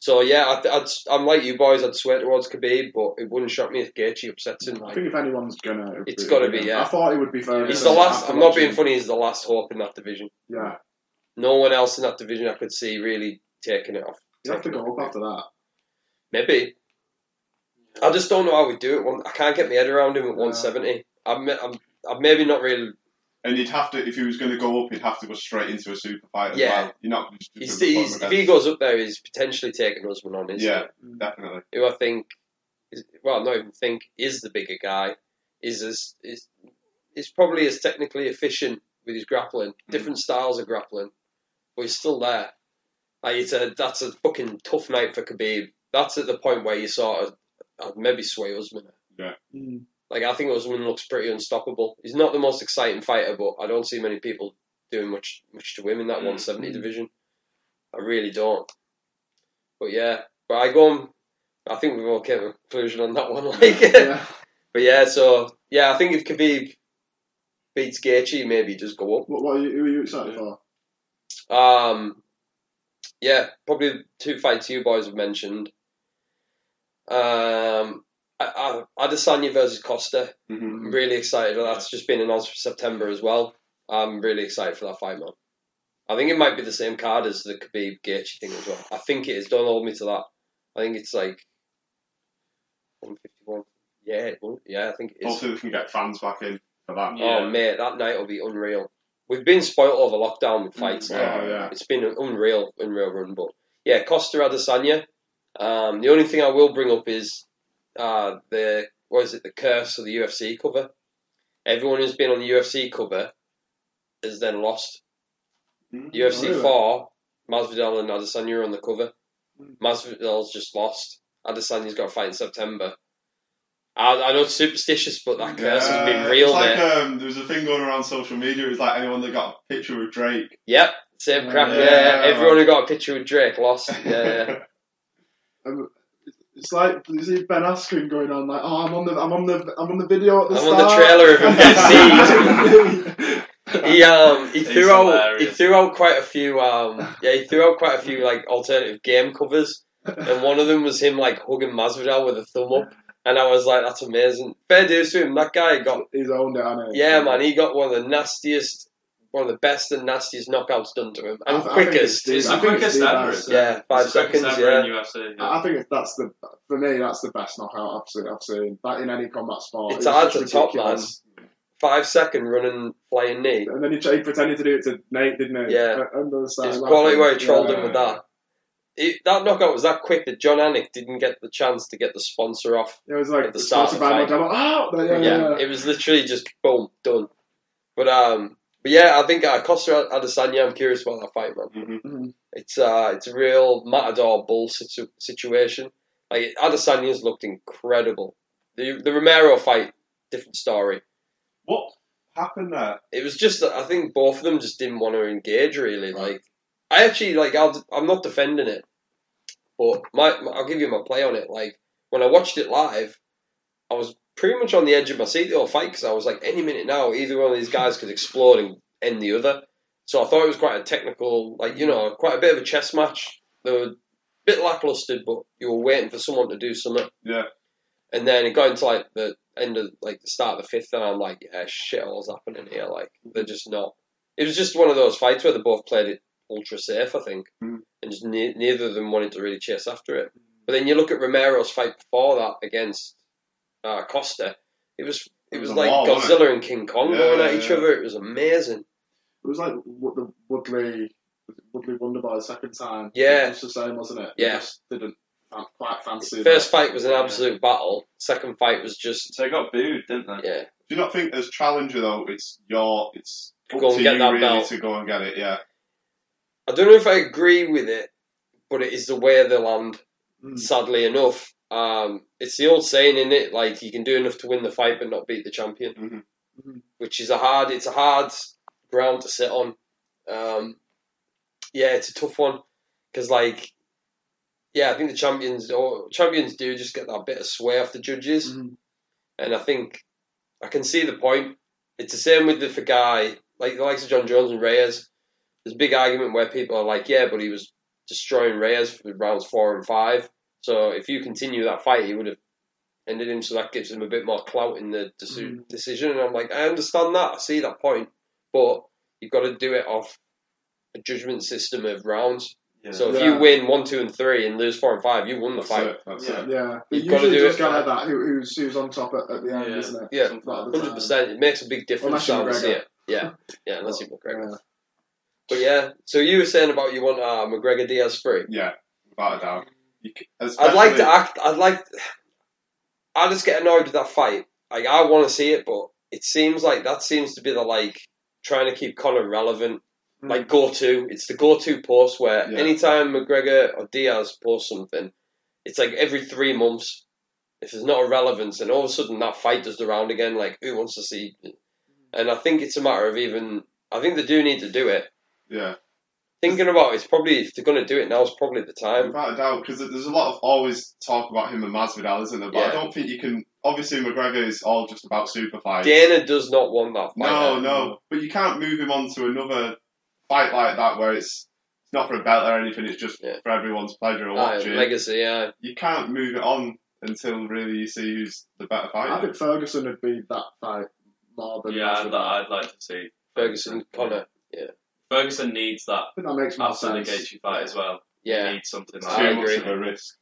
So yeah, I'd, I'd, I'm like you boys. I'd swear towards Khabib, but it wouldn't shock me if Gaethje upsets him. I Like, think if anyone's gonna, it'd It's be- gotta be, yeah. I thought it would be fair. he's the last. I'm not being funny. He's the last hope in that division. Yeah, No one else in that division I could see really taking it off. you have to go up after that. Maybe. I just don't know how we do it. One- I can't get my head around him at 170. I'm, I'm, I'm maybe not really. And he'd have to, if he was going to go up, he'd have to go straight into a super fight as Yeah. well. You're not just. He's, gonna put he's, him if he goes up there, he's potentially taking Usman on. Isn't yeah, he? Mm. definitely. Who I think, is, well, not even think is the bigger guy. Is as is is probably as technically efficient with his grappling. Mm. Different styles of grappling, but he's still there. Like it's a that's a fucking tough night for Khabib. That's at the point where you sort of I'd maybe sway Usman. Mm. Like I think Usman looks pretty unstoppable. He's not the most exciting fighter, but I don't see many people doing much much to him in that Mm. 170 division. I really don't. But yeah, but I go on. I think we've all came to a conclusion on that one. Like, Yeah. but yeah, so yeah, I think if Khabib beats Gaethje, maybe just go up. What, what are you, who are you excited for? Um, yeah, probably the two fights you boys have mentioned. Um, I, I, Adesanya versus Costa. hmm I'm really excited. That's just been announced for September as well. I'm really excited for that fight, man. I think it might be the same card as the Khabib Gaethje thing as well. I think it is. Don't hold me to that. I think it's like 151. Yeah, yeah, I think it is. Hopefully, we can get fans back in for that. Yeah. Oh mate, that night will be unreal. We've been spoiled over lockdown with fights. Mm, now. oh, yeah. It's been an unreal, unreal run. But yeah, Costa Adesanya. Um, the only thing I will bring up is uh, the what is it? The curse of the UFC cover. Everyone who's been on the UFC cover has then lost. Mm. UFC really? four, Masvidal and Adesanya are on the cover. Masvidal's just lost. Adesanya's got a fight in September. I, I know it's superstitious, but that curse has been real, It's like um, there was a thing going around social media. It's like anyone that got a picture with Drake. Yep, same crap. Yeah, Yeah. everyone who got a picture with Drake lost. Yeah, yeah. Um, it's like you see Ben Askren going on like, oh, I'm on the, I'm on the, I'm on the video at the I'm on the start. trailer of him getting he um he He's threw out he threw out quite a few um yeah he threw out quite a few like alternative game covers. And one of them was him like hugging Masvidal with a thumb up. And I was like that's amazing. Fair dues to him. That guy got He's owned it, yeah man he got one of the nastiest one of the best and nastiest knockouts done to him and I quickest it's It's the quickest ever. best, isn't it? yeah five It's seconds ever yeah in UFC. Yeah. I I think that's the for me that's the best knockout I've seen. I've seen that in any combat sport. it's It was hard to just top man ridiculous. five second running flying knee And then he, he pretended to do it to Nate, didn't he? Yeah. And then started It's laughing. quality where he trolled Yeah. him with that. It, that knockout was that quick that Jon Anik didn't get the chance to get the sponsor off. It was like At the start of the fight. Modelo. Oh, yeah, Yeah, yeah, yeah. it was literally just boom, done. But um, but yeah, I think uh, Costa Adesanya. I'm curious about that fight, man. Mhm. Mhm. It's uh, it's a real matador bull situ- situation. Like Adesanya's looked incredible. The the Romero fight, different story. What happened there? It was just that I think both of them just didn't want to engage really. Like I actually like I'll, I'm not defending it, but my, my- I'll give you my play on it. Like when I watched it live, I was pretty much on the edge of my seat the whole fight because I was like, any minute now, either one of these guys could explode and end the other. So I thought it was quite a technical, like you know, quite a bit of a chess match. They were a bit lackluster, but you were waiting for someone to do something. Yeah. And then it got into like the end of like the start of the fifth, and I'm like, yeah, shit, all's happening here. Like they're just not. It was just one of those fights where they both played it ultra safe, I think, Mm. and just ne- neither of them wanted to really chase after it. But then you look at Romero's fight before that against uh, Costa. It was it It was was like war, wasn't Godzilla and King Kong Yeah, going at each yeah. other. It was amazing. It was like what the Woodley Woodley Wonderboy the second time. Yeah. It was the same, wasn't it? Yeah. They just didn't fan- quite fancy. First that. fight was an absolute battle. Second fight was just So they got booed, didn't they? yeah. Do you not think as challenger though, it's your it's up Go and to get you that really belt. to go and get it? Yeah. I don't know if I agree with it, but it is the way of the land. Mm. Sadly enough, um, it's the old saying in it, like you can do enough to win the fight but not beat the champion, Mhm. Mhm. which is a hard. It's a hard ground to sit on. Um, yeah, it's a tough one because, like, yeah, I think the champions or champions do just get that bit of sway off the judges, Mhm. and I think I can see the point. It's the same with the for guy like the likes of Jon Jones and Reyes. There's a big argument where people are like, yeah, but he was destroying Reyes for rounds four and five. So if you continue that fight, he would have ended him. So that gives him a bit more clout in the deci- decision. And I'm like, I understand that. I see that point, but you've got to do it off a judgment system of rounds. Yeah. So if Yeah. you win one, two, and three, and lose four and five, you won the That's fight. it. That's Yeah. it. Yeah, it You've gotta usually do does it go for- like that. Who, who's who's on top at, at the end, Yeah. isn't it? Yeah, A lot of the hundred percent. It makes a big difference Unless you're how we see McGregor. it. Yeah, yeah. Unless you're McGregor. Yeah. But yeah, so you were saying about you want uh, McGregor Diaz free. Yeah, without a doubt. I'd like to act. I'd like. I just get annoyed with that fight. Like I want to see it, but it seems like that seems to be the like trying to keep Conor relevant. Mm. Like go to, it's the go to post where Yeah. anytime McGregor or Diaz post something, it's like every three months. If there's not a relevance, and all of a sudden that fight does the round again, like who wants to see? And I think it's a matter of even. I think they do need to do it. Yeah, Thinking about it, it's probably if they're going to do it now, it's probably the time. without a doubt, because there's a lot of always talk about him and Masvidal, isn't there? But Yeah. I don't think you can. Obviously, McGregor is all just about super fights. Dana does not want that fight. No, no, but you can't move him on to another fight like that where it's it's not for a belt or anything. It's just Yeah. for everyone's pleasure of Aye, ah, watching. legacy, yeah. you can't move it on until really you see who's the better fighter. I think Ferguson would be that fight more than Yeah, I'd, I'd like to see Ferguson, Conor. Ferguson needs that I think that makes more after the sense. Gaethje fight as well. Yeah, He needs something It's like I too that. much of a risk.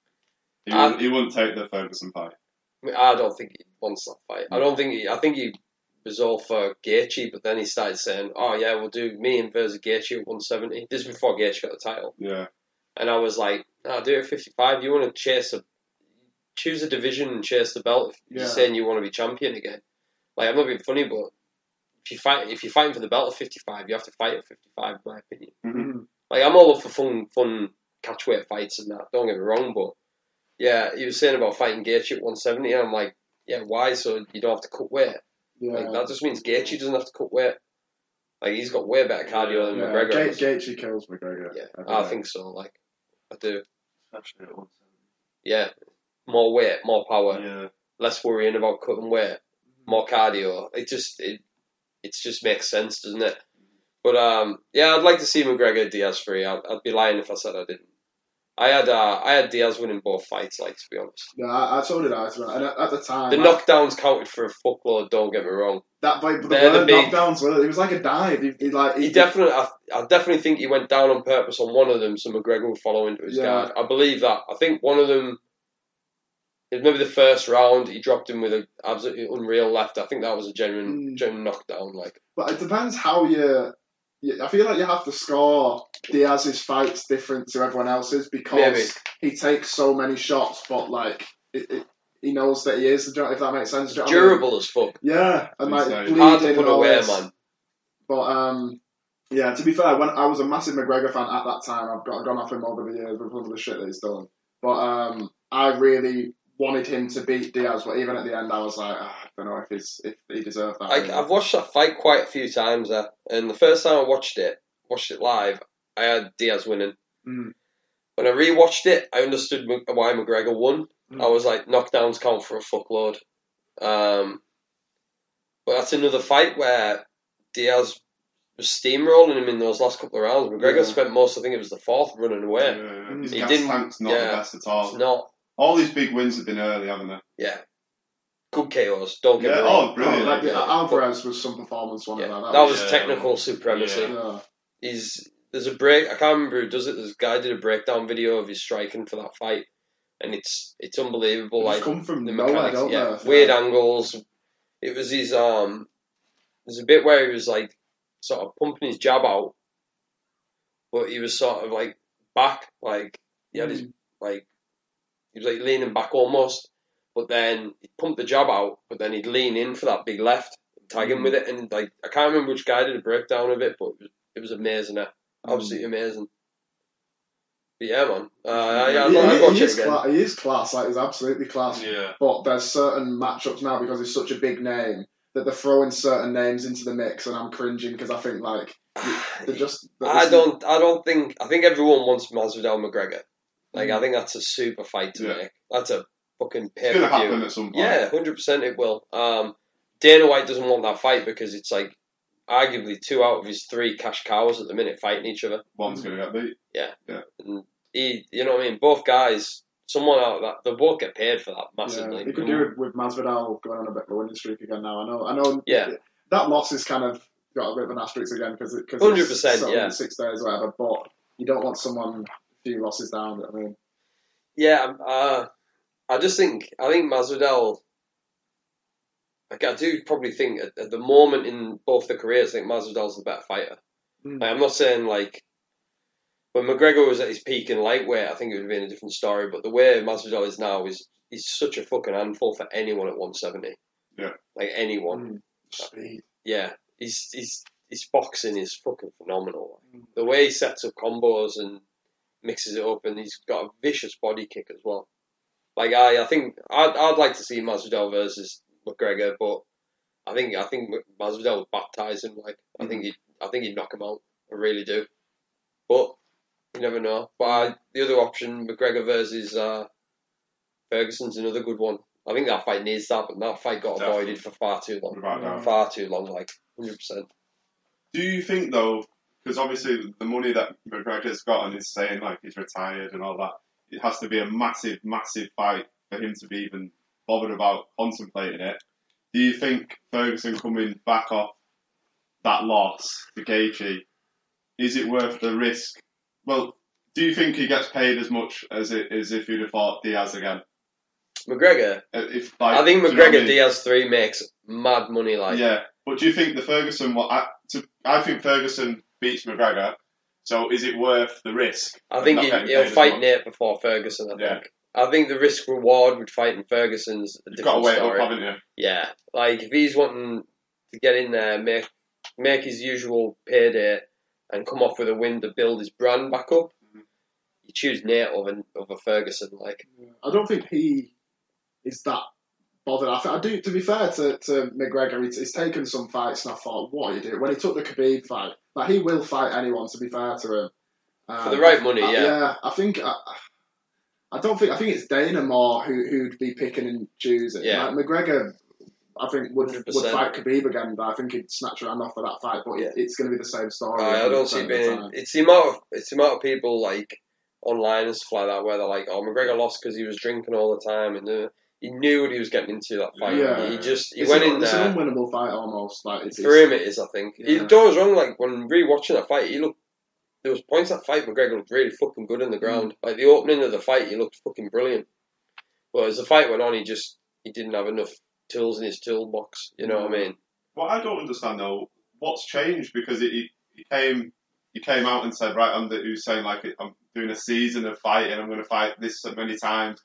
He, Um, wouldn't, he wouldn't take the Ferguson fight. I, mean, I don't think he wants that fight. I don't think he. I think he was all for Gaethje, but then he started saying, "Oh yeah, we'll do me and versus Gaethje at 170." This is before Gaethje got the title, Yeah, and I was like, "No, do it at 55. You want to chase a choose a division and chase the belt. If Yeah. you're saying you want to be champion again, like I'm not being funny, but if you fight, if you're fighting for the belt at 55, you have to fight at 55, in my opinion. Mhm. Like I'm all up for fun, fun catchweight fights and that. Don't get me wrong, but yeah, he was saying about fighting Gaethje at 170, I'm like, yeah, why? So you don't have to cut weight. Yeah. Like that just means Gaethje doesn't have to cut weight. Like he's got way better cardio than yeah. McGregor. Ga- Gaethje kills McGregor. yeah, every I think so. Like I do. Especially at 170. Yeah, more weight, more power, Yeah. less worrying about cutting weight, more cardio. It just it it just makes sense, doesn't it? But um, yeah, I'd like to see McGregor Diaz free. I'd, I'd be lying if I said I didn't. I had uh, I had Diaz winning both fights, like to be honest. Yeah, I, I told it out, and at, at the time, The I- knockdowns counted for a fuckload. Don't get me wrong. that but the the big- knockdowns. It was like a dive. He, he like He definitely, I, I definitely think he went down on purpose on one of them, so McGregor would follow into his Yeah. guard. I believe that. I think one of them, maybe the first round, he dropped him with an absolutely unreal left. I think that was a genuine, Mm. genuine knockdown. Like, But it depends how you. you I feel like you have to score Diaz's fights different to everyone else's because Maybe. he takes so many shots, but like it, it, he knows that he is. If that makes sense. Do you know what I mean? durable as fuck. Yeah, and like Insane. bleeding Hard to put all away, this. man. But um, yeah. To be fair, when I was a massive McGregor fan at that time, I've got gone off him over the years with all of the shit that he's done. But um, I really wanted him to beat Diaz, but even at the end, I was like, ah, I don't know if he's if he deserved that. Like. I've watched that fight quite a few times, uh, and the first time I watched it, watched it live, I had Diaz winning. Mm. When I rewatched it, I understood why McGregor won. Mm. I was like, knockdowns count for a fuckload. Um, but that's another fight where Diaz was steamrolling him in those last couple of rounds. McGregor Yeah. spent most, I think it was the fourth, running away. Yeah, his He gas didn't- tank's not yeah. the best at all. It's not, All these big wins have been early, haven't they? yeah, good KOs. Don't get Yeah, me wrong. oh, brilliant. like, Yeah. Alvarez was some performance one Yeah, of that. that was Yeah. technical supremacy. yeah. He's there's a break. I can't remember who does it. There's a guy did a breakdown video of his striking for that fight, and it's it's unbelievable. They Like just come from the nowhere, mechanics, don't yeah, they? weird angles. It was his um. There's a bit where he was like sort of pumping his jab out, but he was sort of like back, like he had Mm. his like he was like leaning back almost, but then he pumped the jab out, but then he'd lean in for that big left, tag him Mm. with it, and like I can't remember which guy did a breakdown of it, but it was, it was amazing. eh? Mm. Absolutely amazing. But yeah, man. Uh, I, I, he, I'd he- watch he it is cla- he is class. Like he's absolutely class. Yeah. But there's certain matchups now because he's such a big name that they're throwing certain names into the mix, and I'm cringing because I think like they're just. I don't. I don't think. I think everyone wants Masvidal McGregor. Like Mm. I think that's a super fight to Yeah. make. That's a fucking pay It's going per to happen view. at some point. Yeah, hundred percent it will. Um, Dana White doesn't want that fight because it's like arguably two out of his three cash cows at the minute fighting each other. One's going to get beat. And he, you know what I mean? Both guys, someone out of that, they both get paid for that massively. Yeah, he could do it with Masvidal going on a bit of a winning streak again now. I know. I know. Yeah. That loss is kind of got a bit of an asterisk again because it, cause 100%, it's yeah. six days or whatever. But you don't want someone a few losses down. I mean, Yeah, uh, I just think I think Masvidal. Like I do probably think at, at the moment in both the careers, I think Masvidal's the better fighter. Mm. Like, I'm not saying like when McGregor was at his peak in lightweight, I think it would have been a different story. But the way Masvidal is now is he's such a fucking handful for anyone at 170. Yeah. like anyone. Mm. speed. Yeah, he's he's his boxing is fucking phenomenal. Mm. The way he sets up combos and mixes it up, and he's got a vicious body kick as well. Like I, I think I'd, I'd like to see Masvidal versus McGregor, but I think I think Masvidal would baptize him. Like I think he, I think he'd knock him out. I really do. But you never know. But I, the other option, McGregor versus uh, Ferguson's another good one. I think that fight needs that, but that fight got Definitely. avoided for far too long. Doubt. Far too long, like hundred percent. Do you think though, because obviously the money that McGregor's got and is saying like he's retired and all that, it has to be a massive, massive fight for him to be even bothered about contemplating it. Do you think Ferguson coming back off that loss to Gaethje, is it worth the risk? Well, do you think he gets paid as much as it as if he'd have fought Diaz again? McGregor, Uh, If like, I think do you know I McGregor mean? Diaz three makes mad money. Like yeah, but do you think the Ferguson? What I, to, I think Ferguson beats McGregor. So is it worth the risk? I think he, he'll fight much? Nate before Ferguson. I Yeah. think. I think the risk reward with fighting Ferguson's a You've got to different wait story. up, haven't you? Yeah, like if he's wanting to get in there, make make his usual payday, and come off with a win to build his brand back up, Mhm. you choose Nate over over Ferguson. Like I don't think he is that bothered. I, think, I do. To be fair to, to McGregor, he's, he's taken some fights, and I thought, what are you doing? When he took the Khabib fight, like he will fight anyone. To be fair to him, um, For the right money, I- yeah. yeah, I think. I, I don't think. I think it's Dana more who who'd be picking and choosing. Yeah. Like, McGregor. I think would would 100%. fight Khabib again, but I think he'd snatch around off for that fight. But Yeah. it's going to be the same story. I, I don't see 100% of it the being. It's the amount of it's the amount of people like online and stuff like that where they're like, "Oh, McGregor lost because he was drinking all the time and uh, he knew what he was getting into that fight. Yeah. He just he It's, went an, in it's there." an unwinnable fight almost. Like it's, For him, it is. I think. He, Yeah. don't get us wrong. Like when re-watching that fight, he looked. There was points that fight McGregor looked really fucking good in the mm. ground. Like the opening of the fight, he looked fucking brilliant. But as the fight went on, he just he didn't have enough tools in his toolbox. You know what I mm. mean? What I don't understand though, what's changed because he, he came he came out and said right, I'm the, he was saying like I'm doing a season of fighting, I'm going to fight this so many times.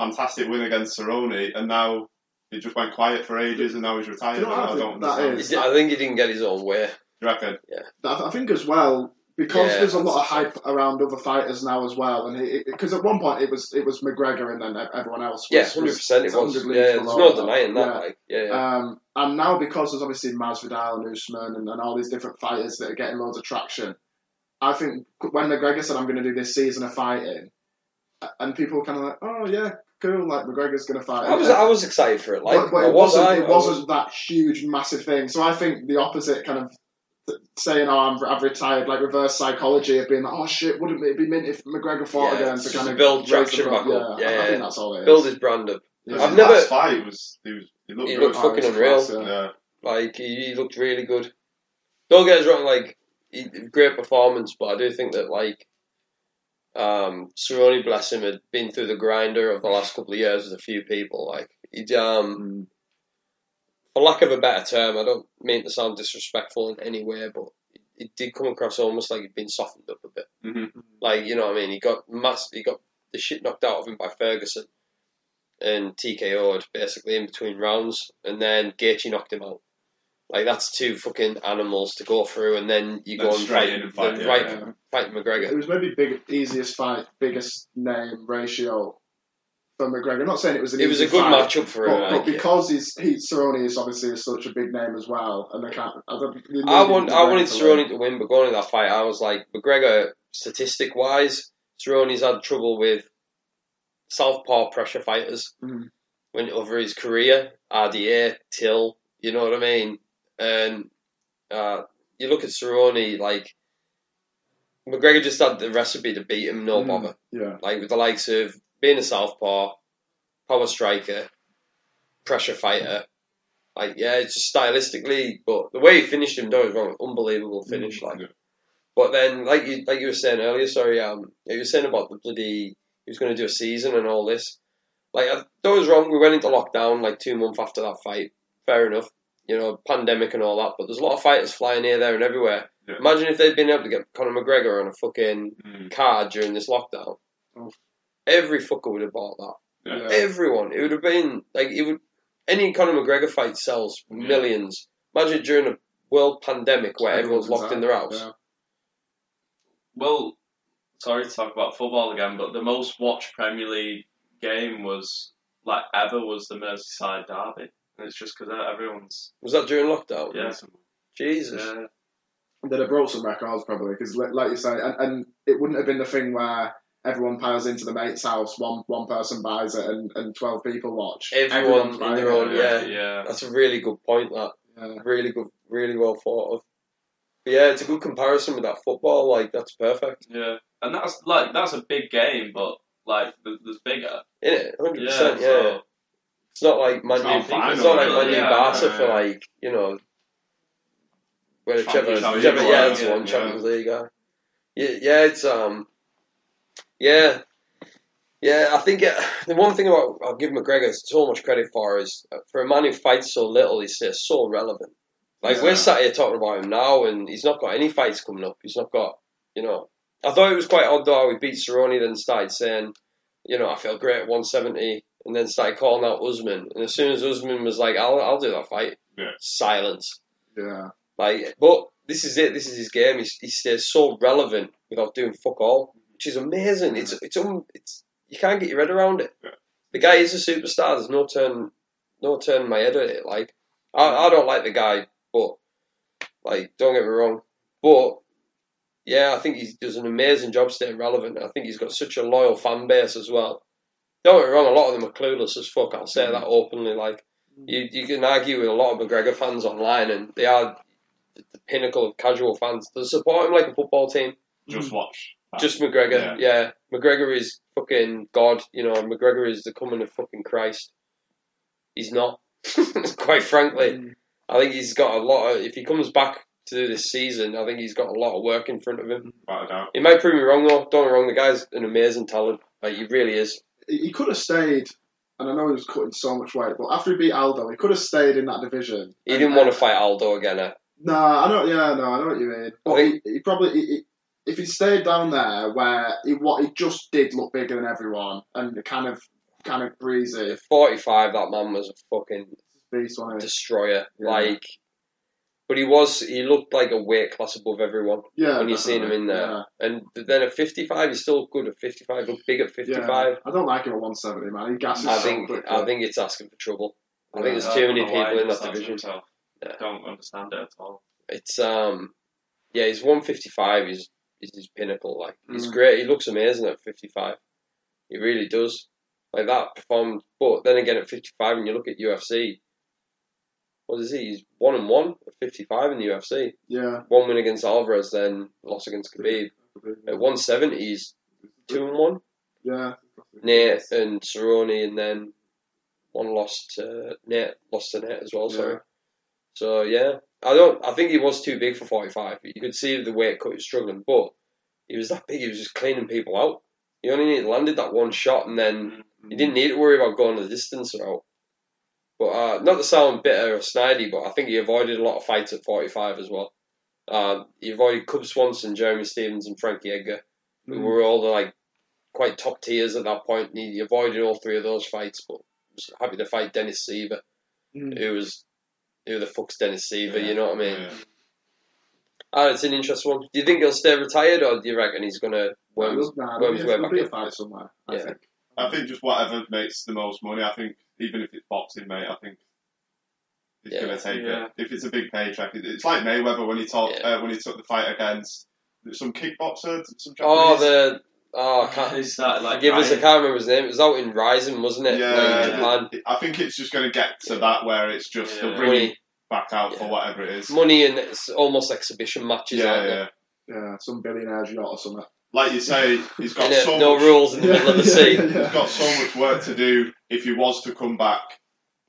Fantastic win against Cerrone, and now he just went quiet for ages, and now he's retired. Do you know what I I don't think understand. is? He did- I think he didn't get his own way. You reckon? I I think as well because Yeah, there's a lot of that's- hype around other fighters now as well, and because at one point it was it was McGregor and then everyone else. Was, Yeah, hundred percent. It was. 100 leagues Yeah, there's below no denying that. Yeah. Like, yeah, yeah. Um, and now because there's obviously Masvidal and Usman and, and all these different fighters that are getting loads of traction, I think when McGregor said I'm going to do this season of fighting, and people were kind of like, oh yeah, cool, like McGregor's going to fight. I was I was excited for it. Like, but, but it was wasn't. I, it I was- wasn't that huge, massive thing. So I think the opposite kind of saying, "Oh, I'm, I've retired," like reverse psychology of being like, "Oh shit, wouldn't it be mint if McGregor fought Yeah, again?" it's To kind of build raise traction back pro- up. Yeah, Yeah, I, I think that's all it is. Build his brand up. His I've last never- fight was he was he looked He looked Oh, fucking unreal. class, yeah. yeah. Like he, he looked really good. Don't get us wrong, like he, great performance, but I do think that like um Cerrone, bless him, had been through the grinder of the last couple of years with a few people. Like he um Mm. for lack of a better term, I don't mean to sound disrespectful in any way, but it, did come across almost like he'd been softened up a bit. Mhm. Like you know what I mean? He got mass, he got the shit knocked out of him by Ferguson and TKO'd basically in between rounds, and then Gaethje knocked him out. Like that's two fucking animals to go through, and then you go and straight fight, and fight, yeah, right, yeah. fight McGregor. It was maybe big, easiest fight, biggest name ratio for McGregor. I'm not saying it was an It was a good fight, matchup for him. But, like, but because he's he Cerrone is obviously such a big name as well, and they can't. I, don't, they I needed want, I wanted to Cerrone win. to win, but going into that fight, I was like, McGregor, statistic wise, Cerrone's had trouble with southpaw pressure fighters Mhm. when over his career, RDA, Till, you know what I mean? And uh, you look at Cerrone, like McGregor just had the recipe to beat him, no Mm. bother. Yeah, Like with the likes of being a southpaw, power striker, pressure fighter. Like yeah, it's just stylistically, but the way he finished him, don't wrong, unbelievable finish. Like, yeah. but then like you like you were saying earlier, sorry, um, you were saying about the bloody he was going to do a season and all this. Like I, get us wrong, we went into lockdown like two months after that fight. Fair enough, you know, pandemic and all that. But there's a lot of fighters flying here, there, and everywhere. Yeah. Imagine if they'd been able to get Conor McGregor on a fucking Mm. card during this lockdown. Oh. Every fucker would have bought that. Yeah. Everyone. It would have been like it would. Any Conor McGregor fight sells millions. Imagine during a world pandemic where everyone's locked in their house. Yeah. Well, sorry to talk about football again, but the most watched Premier League game was like ever was the Merseyside derby, and it's just because uh, everyone's Was that during lockdown? yeah. Jesus. yeah. They'd have broke some records probably because, like you say, and, and it wouldn't have been the thing where everyone piles into the mate's house, one one person buys it, and, and twelve people watch. Everyone Everyone's in buying their own- yeah. yeah. That's a really good point. That Yeah. really good, really well thought of. But yeah, it's a good comparison with that football. Like that's perfect, Yeah, and that's like that's a big game, but like there's bigger. isn't it? Hundred Yeah, percent. Yeah. so It's not like Man It's not U. a final, It's not like it? Yeah, Barca yeah, for like you know. Champions whichever, League, yeah, that's the one yeah. Champions League. Yeah, yeah, it's um, yeah, yeah. I think it, the one thing about I'll give McGregor so much credit for is uh, for a man who fights so little, he's uh, so relevant. Like Yeah. we're sat here talking about him now, and he's not got any fights coming up. He's not got, you know. I thought it was quite odd though. how He beat Cerrone, then started saying, you know, I feel great at 170, and then started calling out Usman. And as soon as Usman was like, "I'll, I'll do that fight," Yeah. silence. Yeah. Like, but this is it. This is his game. He's, he stays so relevant without doing fuck all, which is amazing. It's it's um, it's you can't get your head around it. Yeah. The guy is a superstar. There's no turn, no turn my head at it. Like, I, I don't like the guy, but like, don't get me wrong, but yeah, I think he does an amazing job staying relevant. I think he's got such a loyal fan base as well. Don't get me wrong, a lot of them are clueless as fuck. I'll say mm. that openly. Like, mm. you you can argue with a lot of McGregor fans online, and they are the pinnacle of casual fans. They support him like a football team. Just mm. watch. that. Just McGregor, Yeah. yeah. McGregor is fucking God. You know, McGregor is the coming of fucking Christ. He's not. Quite frankly, I think he's got a lot of. If he comes back to do this season, I think he's got a lot of work in front of him. Without a doubt. He might prove me wrong though. Don't get me wrong. The guy's an amazing talent. Like he really is. He could have stayed, and I know he was cutting so much weight, but after he beat Aldo, he could have stayed in that division. He didn't want to fight Aldo again. Eh? Nah, I know. Yeah, no, I know what you mean. But he, he probably, he, he- if he stayed down there where he what he just did look bigger than everyone and kind of, kind of breezy, Forty-five. That man was a fucking beast destroyer. Yeah. Like, but he was. He looked like a weight class above everyone. Yeah, when you seen him in there. Yeah. And then at 55, he's still good at 55, look big at 55. Yeah. I don't like him at 170, man. He gasses I so think quickly. I think it's asking for trouble. I think there's too many people in that division. himself. Yeah. Don't understand it at all. It's um, yeah, he's 155. He's is his pinnacle. Like he's Mm. great. He looks amazing at 55. He really does. Like that performed. But then again, at 55, when you look at UFC, what is he? He's one and one at 55 in the UFC. Yeah. One win against Alvarez, then loss against Khabib. At 170, he's two and one. Yeah. Nate and Cerrone, and then one lost to Nate, lost to Nate as well. Sorry. Yeah. So yeah, I don't. I think he was too big for 45. You could see the weight cut he was struggling, but he was that big. He was just cleaning people out. He only needed, landed that one shot, and then mm-hmm. he didn't need to worry about going the distance or out. But uh, not to sound bitter or snidey, but I think he avoided a lot of fights at 45 as well. Uh, he avoided Cub Swanson, Jeremy Stephens, and Frankie Edgar, who Mm. were all the like quite top tiers at that point. And he avoided all three of those fights, but was happy to fight Dennis Siver, Mm. who was who the fuck's Dennis Siver? Yeah. You know what I mean? Yeah. Ah, it's an interesting one. Do you think he'll stay retired, or do you reckon he's gonna worm, worm his way back in? fight somewhere. I Yeah. think. I think just whatever makes the most money. I think even if it's boxing, mate, I think he's Yeah. gonna take Yeah. it. If it's a big paycheck, it- it's like Mayweather when he talked Yeah. uh, when he took the fight against some kickboxer, some Japanese. Oh, the oh, I can't. He started like Give us, I crying. can't remember his name. It was out in Rizin, wasn't it? yeah, Like Japan. it- I think it's just gonna get to that where it's just Yeah. they'll bring Money, back out for whatever it is. money, and it's almost exhibition matches. Yeah, aren't they? yeah. Yeah, some billionaire's yacht or something. Like you say, he's got so no much. rules in the middle of the sea. He's got so much work to do. If he was to come back,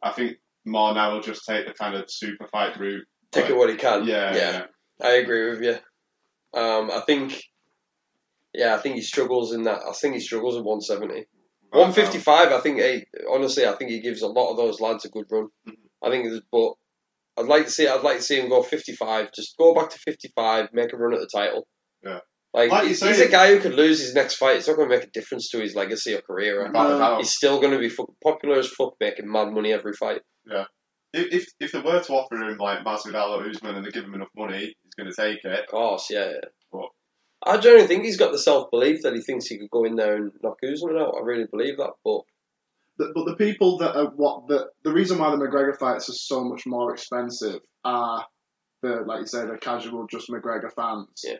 I think more now will just take the kind of super fight route. Take it what he can. Yeah, yeah. I agree with you. Um, I think, yeah, I think he struggles in that. I think he struggles at 170. 155, I think, hey, honestly, I think he gives a lot of those lads a good run. Mhm. I think, but I'd like to see, I'd like to see him go 55. Just go back to 55, make a run at the title. Yeah. Like, Like he's, say- he's a guy who could lose his next fight. It's not going to make a difference to his legacy or career. A. He's still going to be popular as fuck, making mad money every fight. If, if if they were to offer him like Masvidal or Usman and they give him enough money, he's going to take it. Of course, yeah. yeah. But- I generally think he's got the self belief that he thinks he could go in there and knock Usman out. I really believe that, but The, but the people that are what the the reason why the McGregor fights are so much more expensive are the like you say the casual just McGregor fans. Yeah.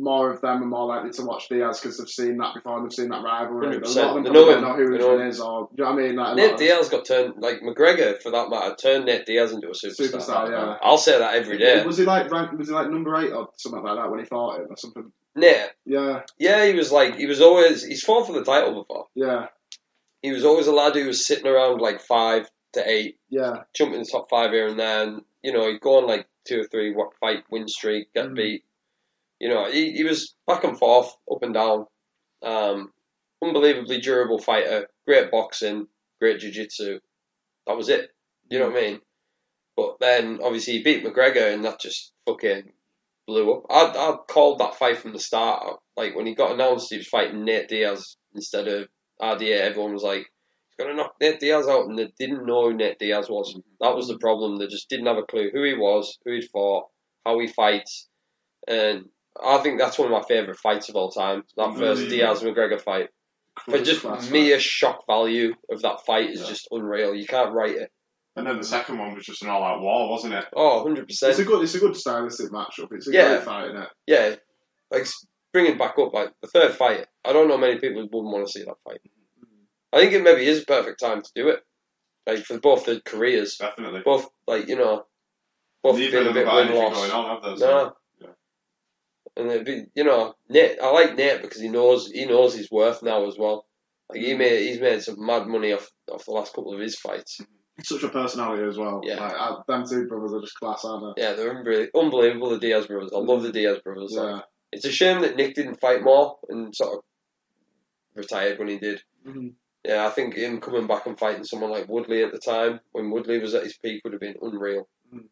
More of them are more likely to watch Diaz because they've seen that before and they've seen that rivalry. A 100%. lot of them They know don't him. know who They know is or do you know what I mean? Like, a Nate of- Diaz got turned like McGregor for that matter turned Nate Diaz into a superstar. Superstar, yeah. I'll say that every day. Was he like rank, was he like number eight or something like that when he fought him or something? Nate, Yeah, yeah, he was like he was always he's fought for the title before. yeah, He was always a lad who was sitting around like five to eight, yeah. jumping in the top five here and there. And, you know, he'd go on like two or three fight win streak, get Mm. beat. You know, he, he was back and forth, up and down. Um, unbelievably durable fighter, great boxing, great jiu-jitsu. That was it. You know what I mean? But then obviously he beat McGregor and that just fucking blew up. I I called that fight from the start. Like when he got announced he was fighting Nate Diaz instead of RDA, everyone was like, he's gonna knock Nate Diaz out and they didn't know who Nate Diaz was. That was the problem. They just didn't have a clue who he was, who he'd fought, how he fights. And I think that's one of my favourite fights of all time. That mm. first Really? Diaz McGregor fight. But just Class mere shock value of that fight is Yeah. just unreal. You can't write it. And then the second one was just an all-out war, wasn't it? Oh, 100%. It's a good, it's a good stylistic matchup. It's a Yeah. great fight, isn't it? yeah, like bringing back up like the third fight. I don't know many people who wouldn't want to see that fight. Mm. I think it maybe is a perfect time to do it, like for both the careers, Definitely. both like you know, both Neither been of a them bit got win anything loss. going on, have they? So- No. yeah. And it'd be, you know, Nate. I like Nate because he knows he knows his worth now as well. Like he made he's made some mad money off off the last couple of his fights. Such a personality as well. Yeah. Like, uh, them two brothers are just class, aren't they? Yeah, they're unbelievable, unbelievable. The Diaz brothers. I love the Diaz brothers. they? Like, Yeah. It's a shame that Nick didn't fight more and sort of retired when he did. Mhm. Yeah, I think him coming back and fighting someone like Woodley at the time, when Woodley was at his peak, would have been unreal. Mhm.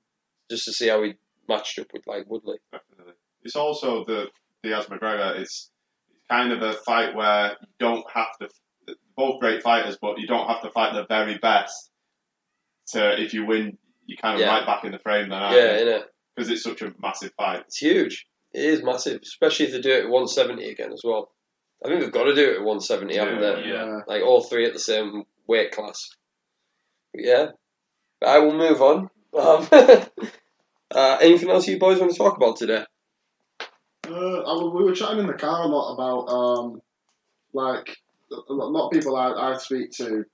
Just to see how he matched up with like Woodley. Definitely. It's also the Diaz McGregor. It's kind of a fight where you don't have to. Both great fighters, but you don't have to fight the very best. To if you win, you're kind of Yeah. right back in the frame then, aren't Yeah, you? innit? Because it's such a massive fight. It's huge. It is massive, especially if they do it at 170 again as well. I think they've got to do it at 170, haven't they? Yeah. Like all three at the same weight class. But yeah, but I will move on. Um, uh, anything else you boys want to talk about today? Uh, I, we were chatting in the car a lot about um, like a lot of people I, I speak to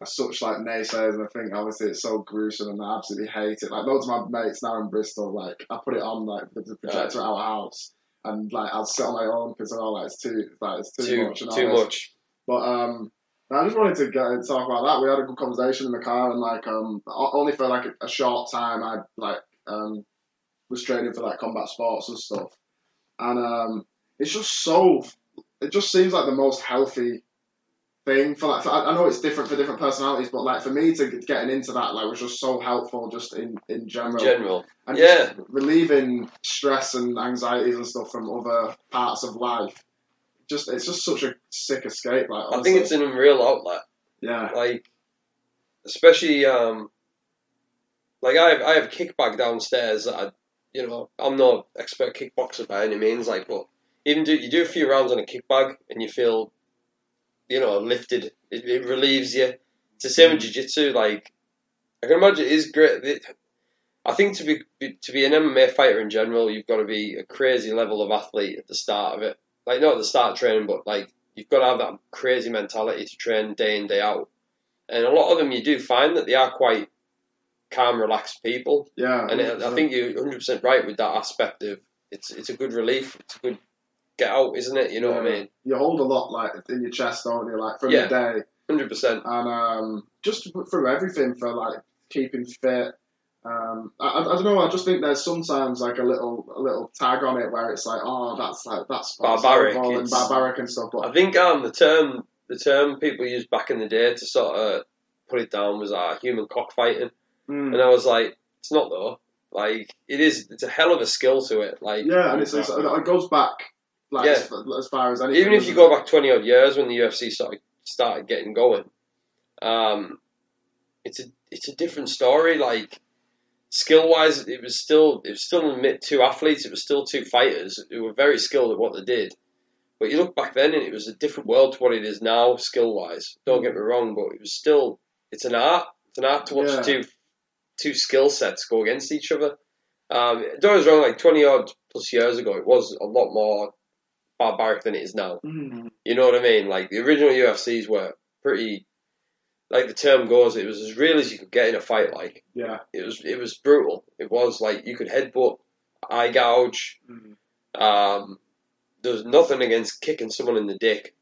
are such like naysayers, and I think obviously it's so gruesome, and I absolutely hate it. Like loads of my mates now in Bristol, like I put it on like the, projector at our house, and like I'll sit on my own because all like it's too like it's too, Too much and too much. But um, I just wanted to get and talk about that. We had a good conversation in the car, and like um, only for like a, a short time, I like um was training for like combat sports and stuff, and um, it's just so. It just seems like the most healthy thing for like. For, I know it's different for different personalities, but like for me to get getting into that like was just so helpful, just in in general. General. and yeah. relieving stress and anxieties and stuff from other parts of life. Just it's just such a sick escape. Like I think it's an unreal outlet. yeah. Like, especially um, like I have I have a kick bag downstairs that I, you know, I'm not expert kickboxer by any means. Like, but even do you do a few rounds on a kick bag and you feel, you know, lifted. It, it relieves you. It's the same with mm. jiu-jitsu. Like, I can imagine it is great. It, I think to be to be an MMA fighter in general, you've got to be a crazy level of athlete at the start of it. Like not at the start of training, but like you've got to have that crazy mentality to train day in day out. And a lot of them, you do find that they are quite calm, relaxed people. Yeah. And it, I think you're 100 percent right with that aspect of it's it's a good relief. It's a good get out, isn't it? You know what I mean? you hold a lot like in your chest, don't you? Like from Yeah. the day, 100 percent. and um, just through everything for like keeping fit. Um, I, I, don't know. I just think there's sometimes like a little a little tag on it where it's like, oh, that's like that's that's Barbaric, and barbaric and stuff. But I think um the term the term people used back in the day to sort of put it down was uh, human cockfighting, mm, and I was like, it's not though. Like it is. It's a hell of a skill to it. Like yeah, and it's, it's it goes back like Yeah. as, as far as anything. even if you go back 20 odd years when the UFC started started getting going, um, it's a it's a different story. Like skill wise, it was still it was still two athletes. It was still two fighters who were very skilled at what they did. But you look back then, and it was a different world to what it is now, skill wise. Don't get me wrong, but it was still it's an art. It's an art to watch Yeah. two two skill sets go against each other. Um, don't get us wrong. Like 20 odd plus years ago, it was a lot more barbaric than it is now. Mm. You know what I mean? Like the original UFCs were pretty, like the term goes, it was as real as you could get in a fight. Like yeah, it was, it was brutal. It was like you could headbutt, eye gouge. Mhm. Um, there was nothing against kicking someone in the dick.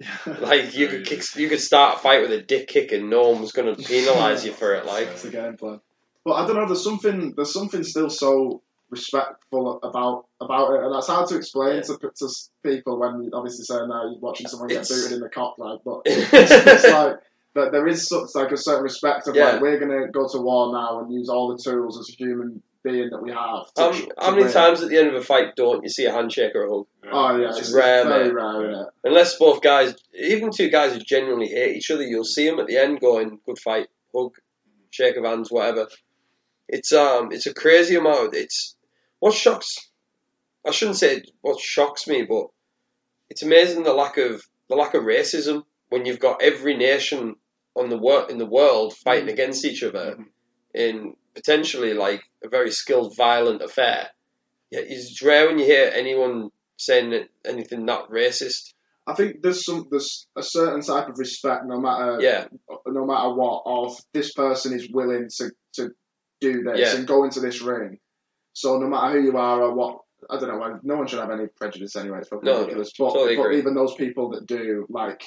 Like you could kick, you could start a fight with a dick kick, and no one was going to penalise you for it. Like That's the game plan. But I don't know. There's something. There's something still so respectful about about it, and that's hard to explain Yeah. to, to people when you obviously saying now you're watching someone get booted in the cock, like. But it's, it's like that. There is such like a certain respect of Yeah. like we're gonna go to war now and use all the tools as a human being that we have. To, um, how, to how many win. times at the end of a fight don't you see a handshake or a hug? Oh yeah, It's it's, rare, very mate. rare, isn't it? Unless both guys, even two guys who genuinely hate each other, you'll see them at the end going, "Good fight, hug, shake of hands, whatever." It's um, it's a crazy amount. It's what shocks. I shouldn't say what shocks me, but it's amazing the lack of the lack of racism when you've got every nation on the wor- in the world fighting against each other in potentially like a very skilled, violent affair. Yeah, it's rare when you hear anyone saying anything that racist. I think there's some there's a certain type of respect, no matter Yeah, no matter what, of this person is willing to, to do this Yeah. and go into this ring. So no matter who you are or what, I don't know. Why no one should have any prejudice anyway. It's fucking No, ridiculous. But, totally but even those people that do, like,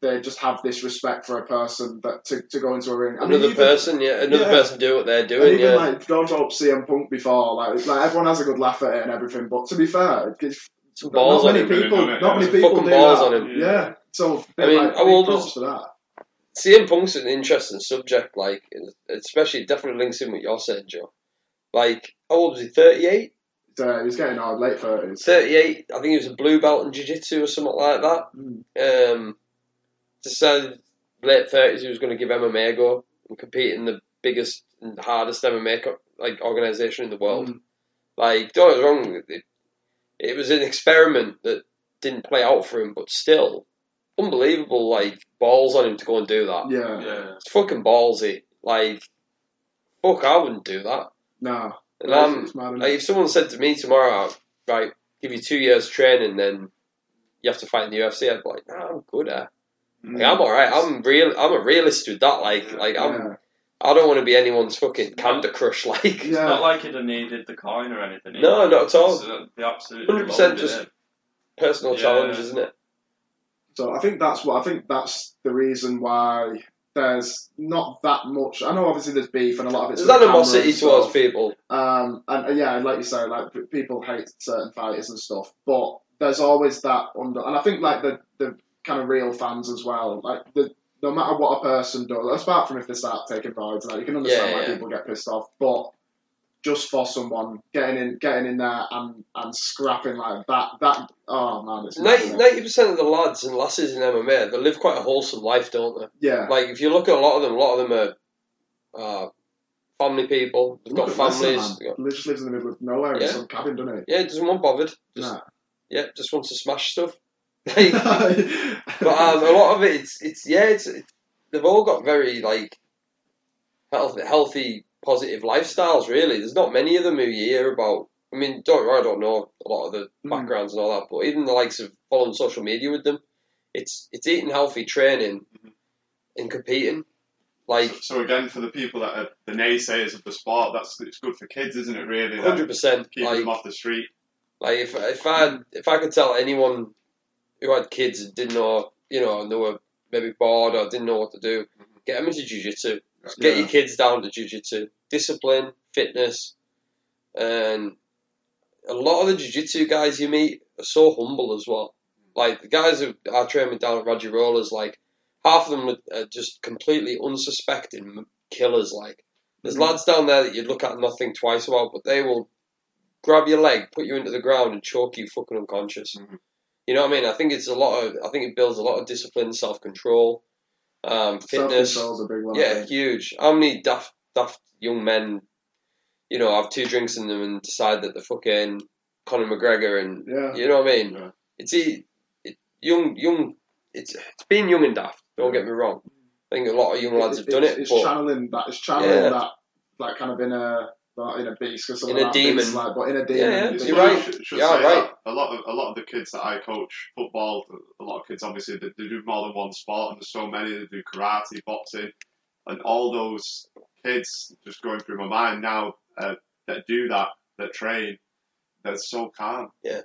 they just have this respect for a person that to, to go into a ring. I mean, another even- person, yeah, another Yeah. person do what they're and doing, even yeah. like George Hope CM Punk before, like, like everyone has a good laugh at it and everything. But to be fair, it's, balls not many him. people, doesn't many Yeah. people do that. on him. Yeah. So I mean, like, how big old for that? CM Punk's an interesting subject, like, especially definitely links in with your saying, Joe. Like, how old was he? 38? Uh, he was getting old, late thirties. 38, I think he was a blue belt in Jiu Jitsu or something like that. Mm. Um, decided late 30s he was going to give MMA a go and compete in the biggest and hardest MMA co- like organisation in the world. Mm. Like, don't get me wrong, it, it was an experiment that didn't play out for him, but still, unbelievable, like, balls on him to go and do that. Yeah. Yeah. It's fucking ballsy. Like, fuck, I wouldn't do that. No. And I'm, mad, like, if someone said to me tomorrow, right, give you two years training, then you have to fight in the UFC, I'd be like, nah, I'm good at. Like, I'm alright. I'm real. I'm a realist with that. Like, like I'm. Yeah. I don't want to be anyone's fucking Candy Crush. Like, It's Yeah. not like he'd have needed the coin or anything. No, either. not at all. It's, uh, They absolutely 100% just- it. personal Yeah. challenge, isn't it? So I think that's what I think that's the reason why there's not that much. I know obviously there's beef and a lot of it's There's animosity towards people. Um, and yeah, like you say, like people hate certain fighters and stuff, but there's always that under, and I think like the the kind of real fans as well. Like the no matter what a person does, apart from if they start taking rides, like you can understand Yeah, why yeah. people get pissed off, but just for someone getting in, getting in there and and scrapping like that, that oh man, it's Ninety percent of the lads and lasses in MMA, they live quite a wholesome life, don't they? yeah. Like if you look at a lot of them, a lot of them are uh, family people. They've got Look Lesnar, families. they've got- lives in the middle of nowhere in Yeah. some cabin, doesn't yeah, doesn't want bothered. Just Nah. yeah, just wants to smash stuff. but um, a lot of it, it's it's yeah, it's, it's they've all got very like healthy, healthy, positive lifestyles. Really, there's not many of them who you hear about. I mean, don't I don't know a lot of the Mm. backgrounds and all that, but even the likes of following social media with them, it's it's eating healthy, training, and competing. Like So again, for the people that are the naysayers of the sport, that's it's good for kids, isn't it? Really, hundred percent. Keep Like them off the street. Like if if I if I could tell anyone who had kids and didn't know, you know, and they were maybe bored or didn't know what to do, get them into jiu-jitsu. Get Yeah. your kids down to jiu-jitsu. Discipline, fitness, and a lot of the jiu-jitsu guys you meet are so humble as well. Like the guys who are training down at Raji Rollers, like half of them are- just completely unsuspecting killers. Like there's Mhm. lads down there that you'd look at and not think twice about, but they will grab your leg, put you into the ground, and choke you fucking unconscious. Mhm. You know what I mean? I think it's a lot of. I think it builds a lot of discipline, self control, um, fitness. Self-control's a big one. Yeah, huge. How many daft, daft young men, you know, have two drinks in them and decide that they're fucking Conor McGregor and Yeah. you know what I mean? Yeah. It's it, young, young. It's it's being young and daft. Don't get me wrong. I think a lot of young lads have done it, It's but channeling that. It's channeling Yeah. that, like kind of in a not in a beast, or something. In a that demon. beast, like, but in a demon. Yeah, yeah, you're right. Should, should Yeah, right. A lot of a lot of the kids that I coach football, a lot of kids obviously they, they do more than one sport, and there's so many that do karate, boxing, and all those kids just going through my mind now uh, that do that, that train, they're so calm. Yeah.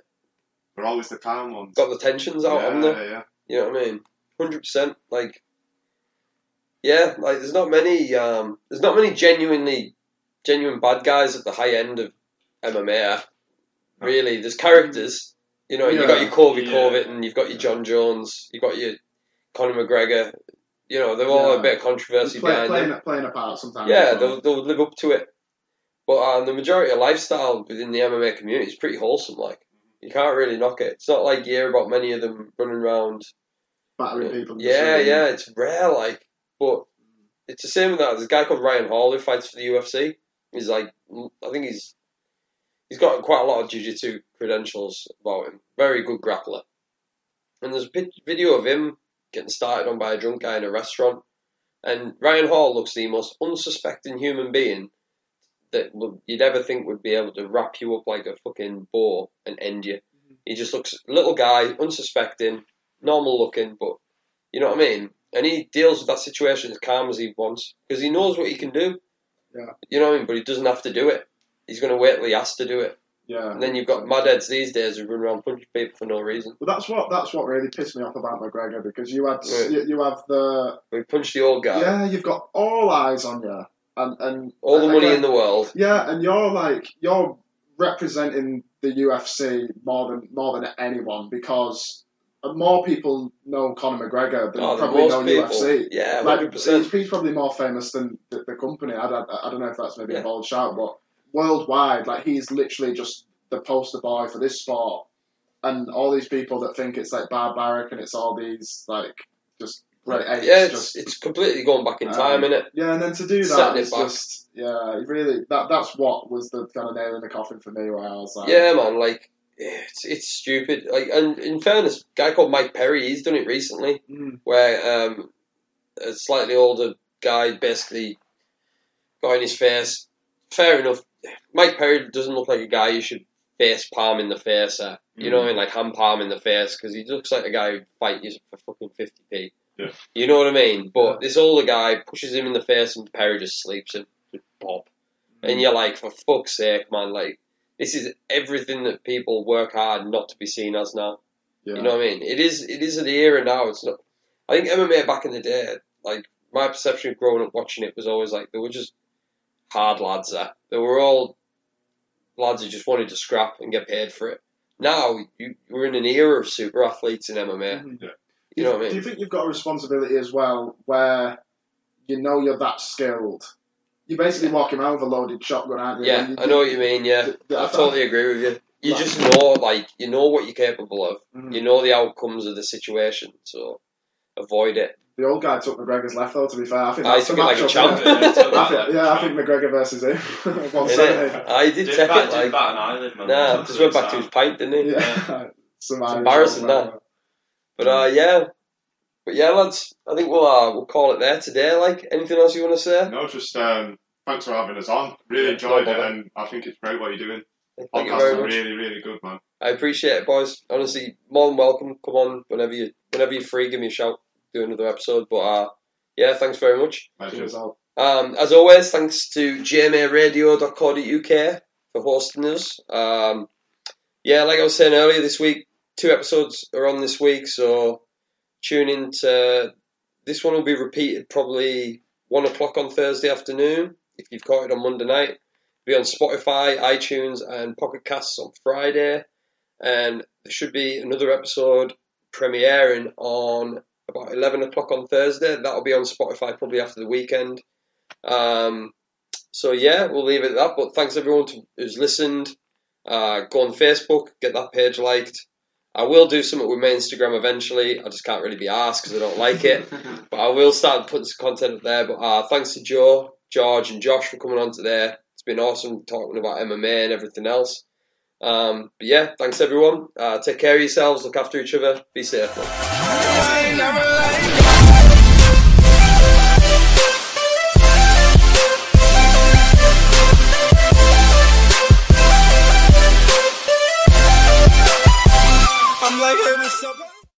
they're always the calm ones. got the tensions out, haven't yeah, they? yeah. You know what I mean? Hundred percent. Like, yeah, like there's not many. Um, there's not many genuinely genuine bad guys at the high end of MMA. Really, there's characters. You know, you've got your Colby Yeah. Corbett, you've got your Jon Jones, you've got your Conor McGregor. You know, they're all Yeah. a bit of controversy Play, behind playing, them. playing a part sometimes. Yeah, they'll, they'll live up to it. But um, the majority of lifestyle within the MMA community is pretty wholesome. Like, you can't really knock it. It's not like you hear about many of them running around battering people. yeah, yeah, it's rare, like, but it's the same with that. There's a guy called Ryan Hall who fights for the UFC. He's like, I think he's he's got quite a lot of jiu-jitsu credentials about him. Very good grappler. And there's a video of him getting started on by a drunk guy in a restaurant. And Ryan Hall looks the most unsuspecting human being that you'd ever think would be able to wrap you up like a fucking boar and end you. Mm-hmm. He just looks little guy, unsuspecting, normal looking, but you know what I mean. And he deals with that situation as calm as he wants because he knows what he can do. Yeah. You know what I mean? But he doesn't have to do it. He's going to wait till he has to do it. Yeah. And then you've got mad madheads these days who run around punching people for no reason. But that's what that's what really pissed me off about McGregor because you had Right. you, you have the We punched the old guy. yeah you've got all eyes on you and and All the money again, in the world. Yeah, and you're like you're representing the UFC more than more than anyone because more people know Conor McGregor than Oh, probably know people. UFC. Yeah, Like, 100%. he's, he's probably more famous than the, the company. I, I, I don't know if that's maybe Yeah. a bold shout, but worldwide, like he's literally just the poster boy for this sport. And all these people that think it's like barbaric and it's all these like just great apes. Yeah, it's, just, it's completely going back in Um, time, innit? yeah, and then to do that it back. just yeah, really that that's what was the kind of nail in the coffin for me. Where I was like, Yeah, man. Like it's it's stupid. Like, and in fairness, a guy called Mike Perry, he's done it recently, mm, where um, a slightly older guy basically got in his face. Fair enough. Mike Perry doesn't look like a guy you should face palm in the face at. You know what I mean? Like hand palm in the face because he looks like a guy who'd fight you for fucking fifty p. Yeah. You know what I mean? But this older guy pushes him in the face and Perry just sleeps him with Bob. And you're like, for fuck's sake, man, like, this is everything that people work hard not to be seen as now. Yeah. You know what I mean? It is it is an era now. It's not. I think MMA back in the day, like my perception of growing up watching it was always like they were just hard lads. There, they were all lads who just wanted to scrap and get paid for it. Now you we're in an era of super athletes in MMA. Mhm. Yeah. You know what I mean? Do you think you've got a responsibility as well where you know you're that skilled? You're basically walking around with a loaded shotgun, aren't you? Yeah, you I know what you mean. Yeah, d- d- I totally agree with you. You Like- just know, like, you know what you're capable of. Mhm. You know the outcomes of the situation, so avoid it. The old guy took McGregor's left though. To be fair, I think I that's the took it like a matchup, champ. Yeah, I think- yeah, I a think McGregor versus him. One Innit? I did Did take bat, it did like bat an eyelid, man. nah, just went back to his pint, didn't he? Yeah, Some Irish embarrassing, old that. But uh, yeah, but yeah, lads, I think we'll uh, we'll call it there today. Like, anything else you want to say? No, just um, thanks for having us on. Really enjoyed no it, and I think it's great what you're doing. Thank you Podcasts very are really, really good, man. I appreciate it, boys. Honestly, more than welcome. Come on, whenever you whenever you're free, give me a shout. Do another episode. But uh, yeah, thanks very much. Pleasure. Cheers, all. Um, as always, thanks to gmaradio.co.uk for hosting us. Um, yeah, like I was saying earlier, this week, two episodes are on this week, so tune in to. This one will be repeated probably one o'clock on Thursday afternoon. If you've caught it on Monday night, it'll be on Spotify, iTunes, and Pocket Casts on Friday. And there should be another episode premiering on about 11 o'clock on Thursday. That'll be on Spotify probably after the weekend. Um, so yeah, we'll leave it at that. But thanks everyone to, who's listened. Uh, go on Facebook, get that page liked. I will do something with my Instagram eventually. I just can't really be asked because I don't like it. but I will start putting some content up there. But uh, thanks to Joe, George, and Josh for coming on today. It's been awesome talking about MMA and everything else. Um, but yeah, thanks everyone. Uh, take care of yourselves. Look after each other. Be safe.